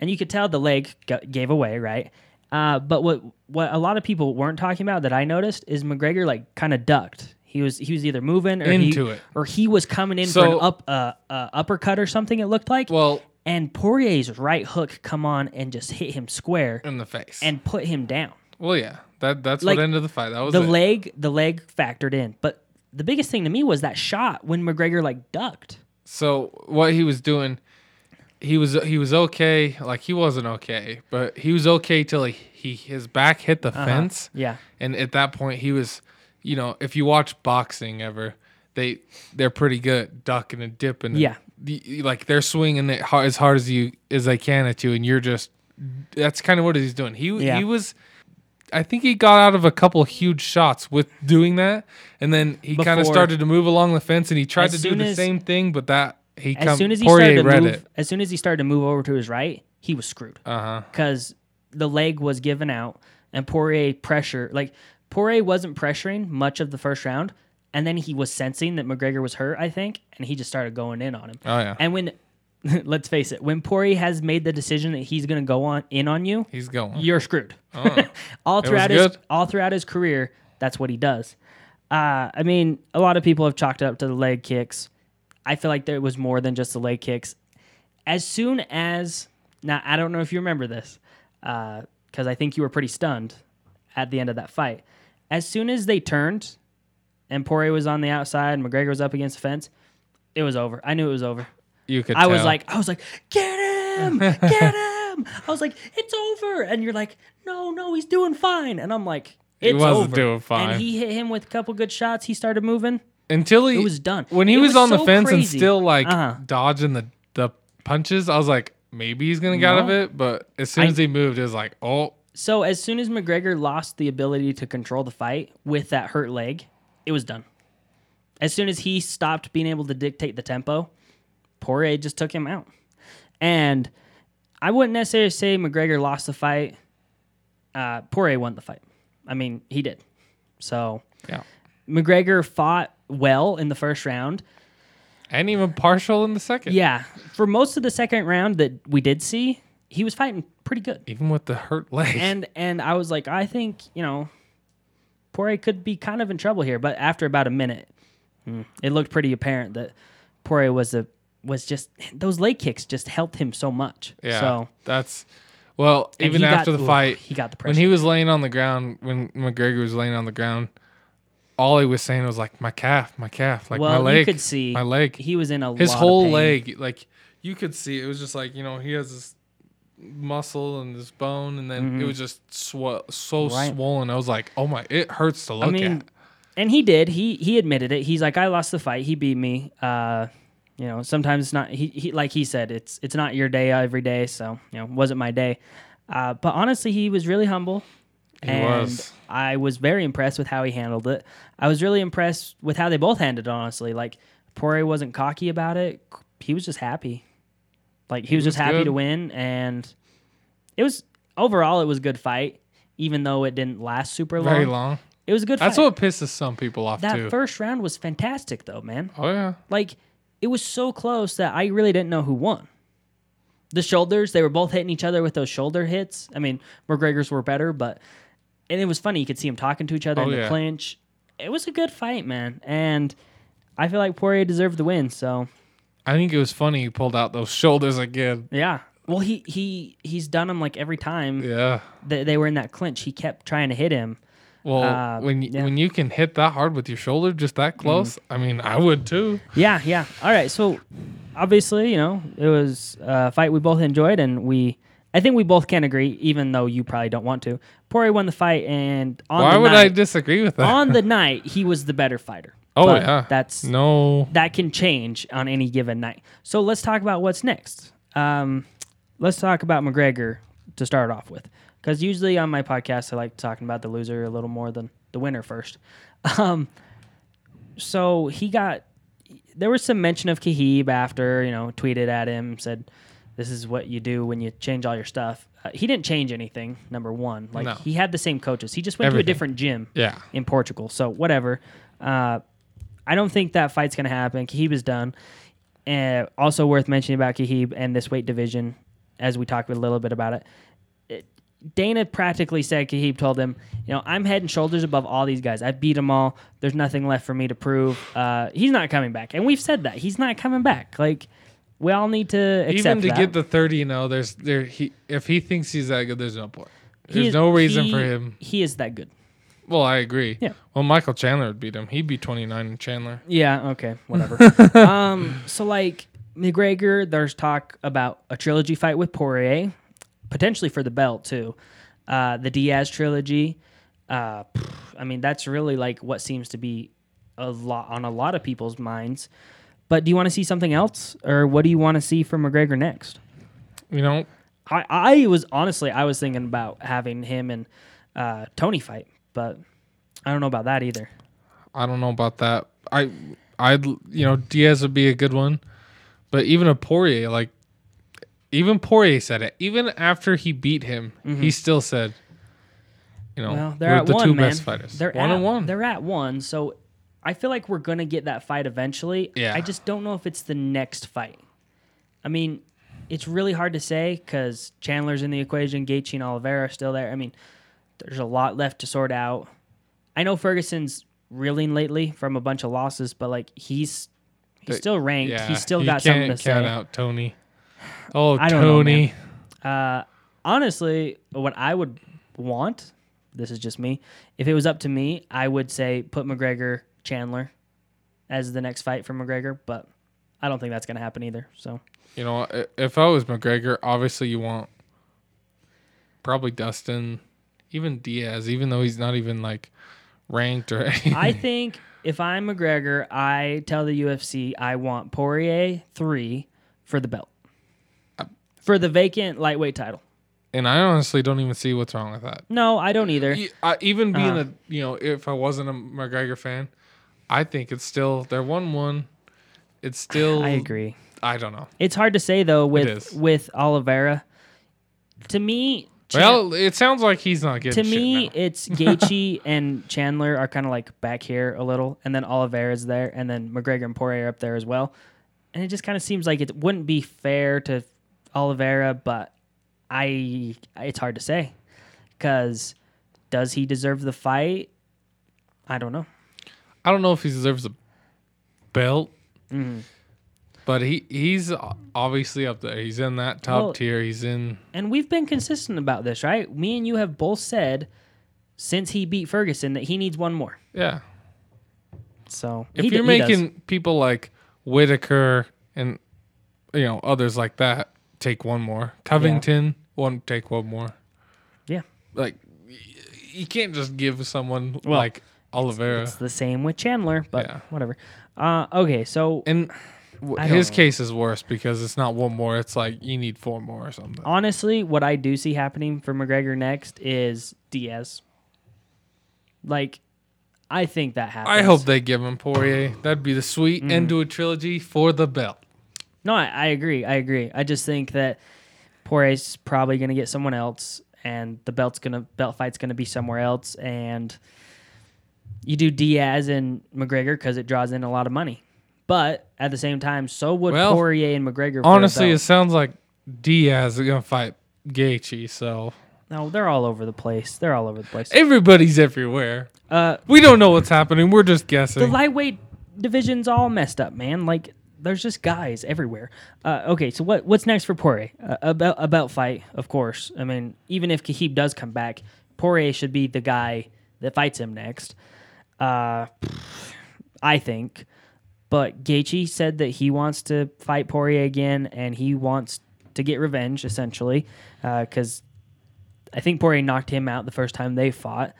and you could tell the leg gave away, right? Uh, but what what a lot of people weren't talking about that I noticed is McGregor like kind of ducked. He was he was either moving or Into he, it. or he was coming in for an up uh, uh, uppercut or something. It looked like. Well, and Poirier's right hook come on and just hit him square in the face. and put him down. Well, yeah, that that's Like, what ended the fight. That was The it. leg, the leg factored in, but the biggest thing to me was that shot when McGregor like ducked. So what he was doing, he was he was okay. Like he wasn't okay, but he was okay till he, he his back hit the uh-huh. fence, Yeah, and at that point he was, you know, if you watch boxing ever, they they're pretty good ducking and dipping. and Yeah. the- like they're swinging it hard, as hard as you as they can at you, and you're just. That's kind of what he's doing. He Yeah. he was. I think he got out of a couple huge shots with doing that, and then he kind of Before- started to move along the fence, and he tried As to do soon the as- same thing, but that he as come, soon as he Poirier started to read move, it. as soon as he started to move over to his right, he was screwed Uh huh. because the leg was given out and Poirier pressure like Poirier wasn't pressuring much of the first round, and then he was sensing that McGregor was hurt, I think, and he just started going in on him. Oh yeah. And when let's face it, when Poirier has made the decision that he's going to go on in on you, He's going. you're screwed. Oh. all throughout his all throughout his career, that's what he does. Uh, I mean, a lot of people have chalked it up to the leg kicks. I feel like there was more than just the leg kicks. As soon as now, I don't know if you remember this, because I think you were pretty stunned at the end of that fight. As soon as they turned, and Poirier was on the outside, and McGregor was up against the fence, it was over. I knew it was over. You could. I was tell. like, I was like, get him, get him. I was like, it's over. And you're like, no, no, he's doing fine. And I'm like, He it's wasn't over. doing fine. And he hit him with a couple good shots. He started moving. until he It was done. when he was, was on the so fence and still like Uh-huh. dodging the the punches. I was like, maybe he's gonna get out of it. But as soon I- as he moved, it was like, oh, So as soon as McGregor lost the ability to control the fight with that hurt leg, it was done. As soon as he stopped being able to dictate the tempo, Poirier just took him out. And I wouldn't necessarily say McGregor lost the fight. Uh, Poirier won the fight. I mean, he did. So yeah, McGregor fought well in the first round. and even partial in the second. Yeah, for most of the second round that we did see, he was fighting pretty good. even with the hurt leg. and and I was like, I think you know, Poirier could be kind of in trouble here. But after about a minute, hmm, it looked pretty apparent that Poirier was a was just those leg kicks just helped him so much. yeah, So that's well. and Even he got- after the fight, he got the when he was laying on the ground, when McGregor was laying on the ground, all he was saying was like, my calf, my calf, like well, my leg, you could see my leg. he was in a his whole leg like you could see it was just like you know he has this muscle and this bone and then it was just sw- so Mm-hmm. Right. swollen i was like oh my it hurts to look I mean, at and he did. He he admitted it. He's like, I lost the fight. He beat me. Uh, you know, sometimes it's not. He, he like he said, it's it's not your day every day. So you know, wasn't my day. Uh, but honestly, he was really humble. He and was. I was very impressed with how he handled it. I was really impressed with how they both handled it. Honestly, like Poirier wasn't cocky about it. He was just happy. Like he was, was just happy good. to win, and it was overall it was a good fight, even though it didn't last super long. very long It was a good. that's fight. what pisses some people off That too first round was fantastic, though, man. oh yeah Like, it was so close that I really didn't know who won. The shoulders, they were both hitting each other with those shoulder hits. I mean, McGregor's were better, but and it was funny. You could see them talking to each other Oh, in the yeah. clinch. It was a good fight, man, and I feel like Poirier deserved the win. So i think it was funny he pulled out those shoulders again yeah, well, he he he's done them like every time yeah that they were in that clinch. He kept trying to hit him. Well Uh, when you, yeah. when you can hit that hard with your shoulder just that close i mean i would too Yeah, yeah. All right. So obviously, you know, it was a fight we both enjoyed, and we, I think we both can agree, even though you probably don't want to. Poirier won the fight, and on why the would i disagree with that on the night he was the better fighter. oh But yeah that's no that can change on any given night. So let's talk about what's next. Um, let's talk about McGregor to start off with, because usually on my podcast I like talking about the loser a little more than the winner first. Um, so he got there was some mention of Khabib after you know tweeted at him said this is what you do when you change all your stuff. Uh, he didn't change anything. Number one, like No. he had the same coaches. He just went to a different gym yeah in Portugal. So whatever. Uh, I don't think that fight's gonna happen. Khabib is done. And also worth mentioning about Khabib and this weight division, as we talked a little bit about it. Dana practically said Khabib told him, you know, I'm head and shoulders above all these guys. I beat them all. There's nothing left for me to prove. Uh, he's not coming back, and we've said that he's not coming back. Like we all need to accept even to that. get the 30 you know there's there he if he thinks he's that good there's no point there's is- no reason he- for him He is that good. well i agree Yeah. well michael chandler would beat him he'd be 29 in chandler Yeah, okay, whatever. um, so like McGregor, there's talk about a trilogy fight with Poirier, potentially for the belt too. Uh, the Diaz trilogy. Uh, I mean, that's really like what seems to be a lot on a lot of people's minds. But do you want to see something else, or what do you want to see from McGregor next? you know I, I was honestly, I was thinking about having him and uh, Tony fight, but I don't know about that either. I don't know about that. I, I'd you know Diaz would be a good one, but even a Poirier, like, even Poirier said it. Even after he beat him, he still said, you know, Mm-hmm. Well, they're at the one, two man. best fighters. They're one at, one. They're at one, so I feel like we're gonna get that fight eventually. Yeah. I just don't know if it's the next fight. I mean, it's really hard to say because Chandler's in the equation, Gaethje and Oliveira are still there. I mean, there's a lot left to sort out. I know Ferguson's reeling lately from a bunch of losses, but like he's he's But- still ranked. Yeah, he's still got something to count say. out Tony. Oh, I don't know, Tony. Uh, honestly, what I would want, this is just me, if it was up to me, I would say put McGregor Chandler as the next fight for McGregor, but I don't think that's going to happen either. So, You know, if I was McGregor, obviously you want probably Dustin, even Diaz, even though he's not even like ranked or anything. I think if I'm McGregor, I tell the UFC I want Poirier three for the belt, for the vacant lightweight title. and I honestly don't even see what's wrong with that. No, I don't either. E- I, even being Uh. a you know, if I wasn't a McGregor fan, I think it's still they're one one. It's still I agree. I don't know. It's hard to say though with with Oliveira. To me, Chan- Well, it sounds like he's not getting to me, it's Gaethje and Chandler are kind of like back here a little, and then Oliveira's there, and then McGregor and Poirier are up there as well. And it just kind of seems like it wouldn't be fair to Oliveira, but I it's hard to say because does he deserve the fight? I don't know. I don't know if he deserves a belt, Mhm. but he he's obviously up there. He's in that top Well- tier. He's in. And we've been consistent about this, right? Me and you have both said since he beat Ferguson that he needs one more. Yeah. So If he you're he does. making people like Whittaker and you know others like that take one more, Covington one take one more. Yeah. Like y- you can't just give someone Well, like Oliveira. It's the same with Chandler, but Yeah. whatever. Uh, okay, so And w- I don't his know. case is worse because it's not one more. It's like you need four more or something. honestly, what I do see happening for McGregor next is Diaz. Like, I think that happens. I hope they give him Poirier. That'd be the sweet end to a trilogy for the belt. No, I, I agree. I agree. I just think that Poirier's probably going to get someone else, and the belt's gonna belt fight's going to be somewhere else, and you do Diaz and McGregor because it draws in a lot of money. But at the same time, so would Well, Poirier and McGregor. Honestly, it sounds like Diaz is gonna fight Gaethje. So no, they're all over the place. They're all over the place. everybody's everywhere. Uh, We don't know what's happening. We're just guessing. the lightweight division's all messed up, man. Like there's just guys everywhere. Uh, okay, so what what's next for Poirier? Uh, a belt a belt fight, of course. I mean, even if Khabib does come back, Poirier should be the guy that fights him next. Uh, I think. But Gaethje said that he wants to fight Poirier again, and he wants to get revenge, essentially, because I think Poirier knocked him out the first time they fought.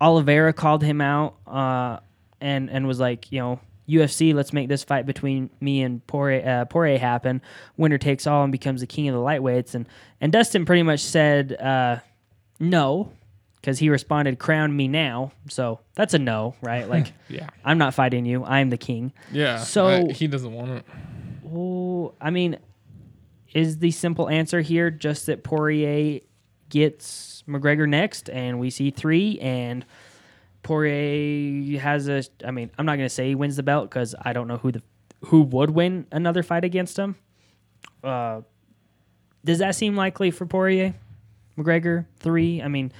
Oliveira called him out uh, and and was like, you know, UFC, let's make this fight between me and Poirier, uh, Poirier happen. Winner takes all and becomes the king of the lightweights. And and Dustin pretty much said uh, no because he responded, "Crown me now." So that's a no, right? Like yeah, I'm not fighting you. I'm the king. yeah. So- I- he doesn't want it. Oh, I mean, is the simple answer here just that Poirier gets McGregor next, and we see three, and Poirier has a. I mean, I'm not gonna say he wins the belt because I don't know who the who would win another fight against him. Uh, does that seem likely for Poirier? McGregor three. I mean,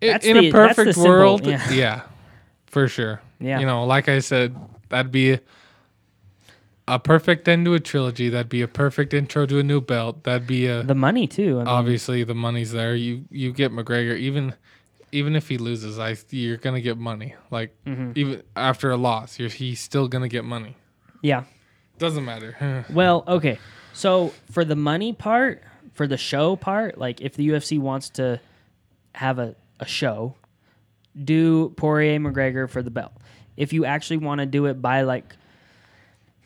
in the- a perfect simple- world, yeah. yeah. for sure. Yeah. you know, like I said, that'd be a, a perfect end to a trilogy. That'd be a perfect intro to a new belt. That'd be a the money too. I mean, obviously the money's there. You you get McGregor even even if he loses, I you're gonna get money. Like Mm-hmm. even after a loss, you're, he's still gonna get money. yeah. Doesn't matter. Well, okay. So for the money part, for the show part, like if the UFC wants to have a, a show, do Poirier McGregor for the belt. If you actually want to do it by like,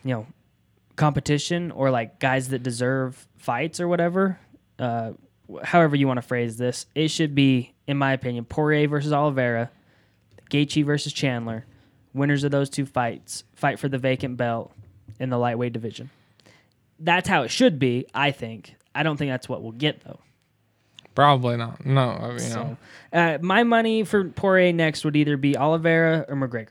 you know, competition or like guys that deserve fights or whatever, uh, however you want to phrase this, it should be, in my opinion, Poirier versus Oliveira, Gaethje versus Chandler. Winners of those two fights fight for the vacant belt in the lightweight division. That's how it should be, I think. I don't think that's what we'll get though. Probably not. No, I mean, you know, So, uh, my money for Poirier next would either be Oliveira or McGregor.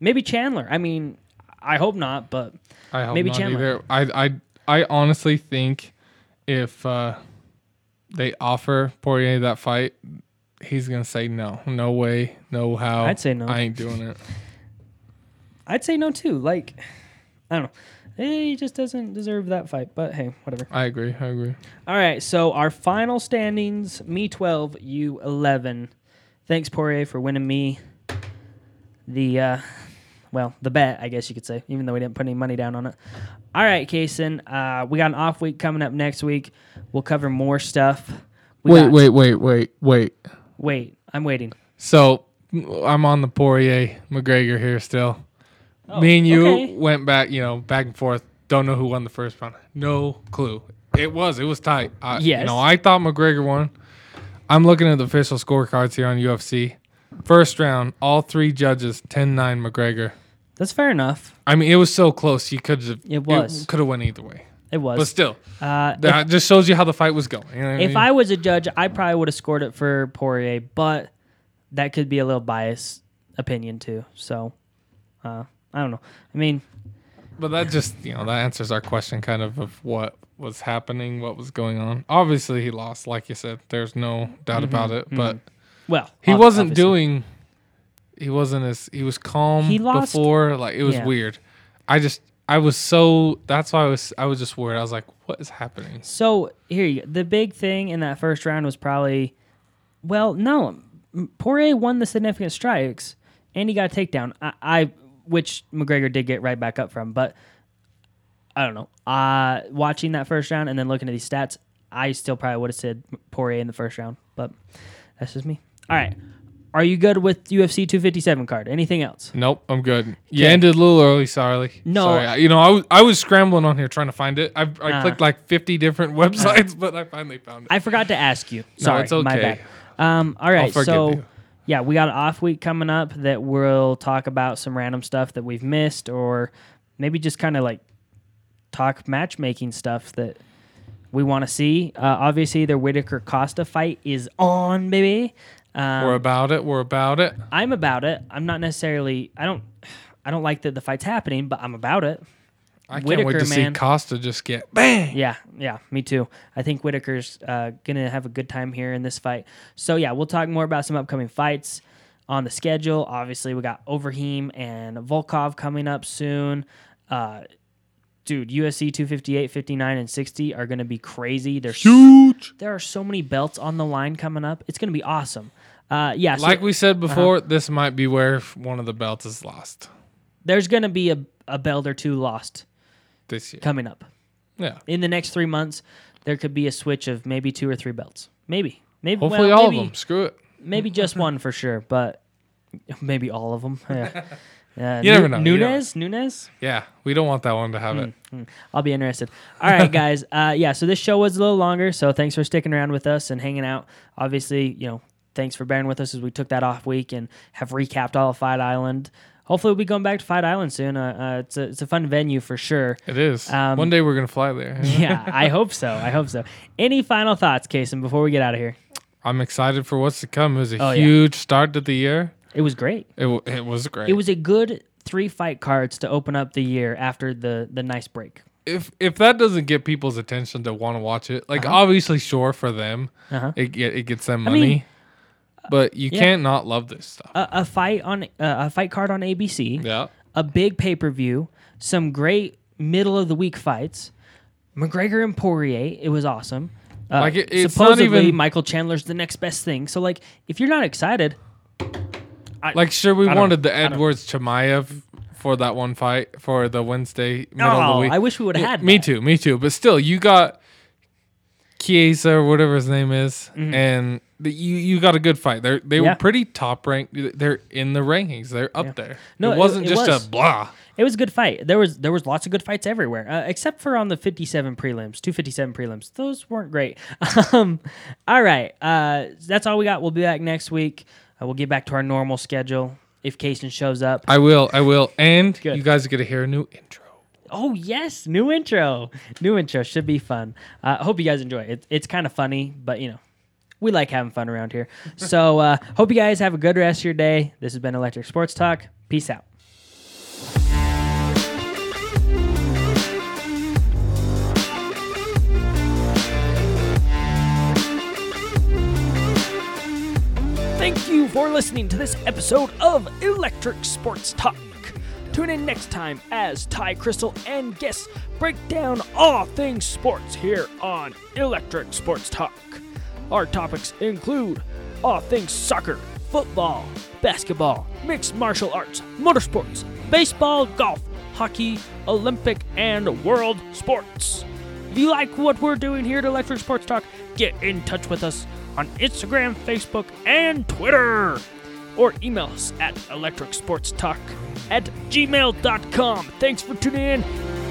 Maybe Chandler. I mean, I hope not, but I hope maybe not Chandler. either. I I I honestly think if uh, they offer Poirier that fight, he's gonna say no, no way, no how. I'd say no. I ain't doing it. I'd say no too. Like, I don't know. He just doesn't deserve that fight, but hey, whatever. I agree. I agree. All right, so our final standings: me twelve, you eleven. Thanks Poirier for winning me the, uh, well, the bet, I guess you could say, even though we didn't put any money down on it. All right, Kason, uh, we got an off week coming up next week. We'll cover more stuff. We Wait, got- wait, wait, wait, wait. wait. I'm waiting. So I'm on the Poirier McGregor here still. Oh, Me and you okay. went back, you know, back and forth. Don't know who won the first round. No clue. It was. It was tight. I, You know, I thought McGregor won. I'm looking at the official scorecards here on UFC. First round, all three judges 10-9 McGregor. That's fair enough. I mean, it was so close. You could have. It was. could have went either way. It was. But still, uh, that just shows you how the fight was going. You know if mean? I was a judge, I probably would have scored it for Poirier, but that could be a little biased opinion too. So, uh, I don't know. I mean, But that just you know that answers our question kind of of what was happening, what was going on. Obviously, he lost, like you said. There's no doubt about it. But well, he wasn't obviously. doing. He wasn't as he was calm He lost- before. Like it was Yeah. weird. I just I was so that's why I was I was just worried. I was like, what is happening? So here, you go. the big thing in that first round was probably, well, no, Poirier won the significant strikes, and he got a takedown. I, I which McGregor did get right back up from, but I don't know. Uh watching that first round and then looking at these stats, I still probably would have said Poirier in the first round, but that's just me. All right. Are you good with UFC 257 card? Anything else? Nope, I'm good. You ended a little early, sorry. No. sorry. I- you know I was, I was scrambling on here trying to find it. I, I Uh. clicked like 50 different websites, but I finally found it. I forgot to ask you. Sorry, it's my okay. bad. Um, all right, forgive so you. yeah, we got an off week coming up that we'll talk about some random stuff that we've missed, or maybe just kind of like talk matchmaking stuff that we want to see. Uh, obviously, the Whittaker Costa fight is on, baby. Um, We're about it. We're about it. I'm about it. I'm not necessarily. I don't. I don't like that the fight's happening, but I'm about it. I can't wait Whittaker, to man. see Costa just get bang. Yeah, yeah, me too. I think Whittaker's uh, gonna have a good time here in this fight. So yeah, we'll talk more about some upcoming fights on the schedule. Obviously, we got Overeem and Volkov coming up soon. Uh, dude, UFC 258, 59, and 60 are gonna be crazy. There's Huge. there are so many belts on the line coming up. It's gonna be awesome. Uh, yeah, so Like we said Uh-huh. before, this might be where one of the belts is lost there's gonna be a, a belt or two lost this year. coming up. Yeah. in the next three months, there could be a switch of maybe two or three belts. Maybe, maybe. Hopefully well, all maybe, of them. Screw it. Maybe just one for sure, but maybe all of them. Yeah. Uh, You never know, Nunes, Nunes. Yeah, we don't want that one to have it. I'll be interested. All right, guys. Uh, yeah, so this show was a little longer, so thanks for sticking around with us and hanging out. Obviously, you know, thanks for bearing with us as we took that off week and have recapped all of Fight Island. Hopefully, we'll be going back to Fight Island soon. Uh, uh, it's a it's a fun venue for sure. It is. Um, one day we're gonna fly there. Yeah, I hope so. I hope so. Any final thoughts, Kason, before we get out of here? I'm excited for what's to come. It was a Oh, yeah. huge start to the year. It was great. It, w- it was great. It was a good three fight cards to open up the year after the the nice break. if if that doesn't get people's attention to want to watch it, like obviously, sure for them, Uh-huh. it get it gets them I money. mean, but you yeah. can't not love this stuff. A, a fight on uh, a fight card on ABC. yeah. a big pay per view, some great middle of the week fights. McGregor and Poirier, it was awesome. Uh, Like, it- supposedly even- Michael Chandler's the next best thing. So like, if you're not excited, Like sure, we I wanted the Edwards Chimaev for that one fight for the Wednesday middle of oh, the week. I wish we would have Yeah, had. me that. too, me too. But still, you got Chiesa or whatever his name is, and the, you you got a good fight. They they Mm-hmm. Yeah. were pretty top ranked. They're in the rankings. They're up there. No, it it- wasn't it just was. a blah. It was a good fight. There was there was lots of good fights everywhere, uh, except for on the 57 prelims, 257 prelims. Those weren't great. um, all right, uh, that's all we got. We'll be back next week. Uh, we'll get back to our normal schedule if Kason shows up. I will, I will, and Good. you guys get to hear a new intro. Oh yes, new intro. New intro should be fun. I uh, hope you guys enjoy it. It's kind of funny, but you know, we like having fun around here. so uh, hope you guys have a good rest of your day. This has been Electric Sports Talk. Peace out. Thank you for listening to this episode of Electric Sports Talk. Tune in next time as Ty Crystal and guests break down all things sports here on Electric Sports Talk. Our topics include all things soccer, football, basketball, mixed martial arts, motorsports, baseball, golf, hockey, Olympic, and world sports. If you like what we're doing here at Electric Sports Talk, get in touch with us on Instagram, Facebook, and Twitter. or email us at electricsportstalk at gmail.com. Thanks for tuning in.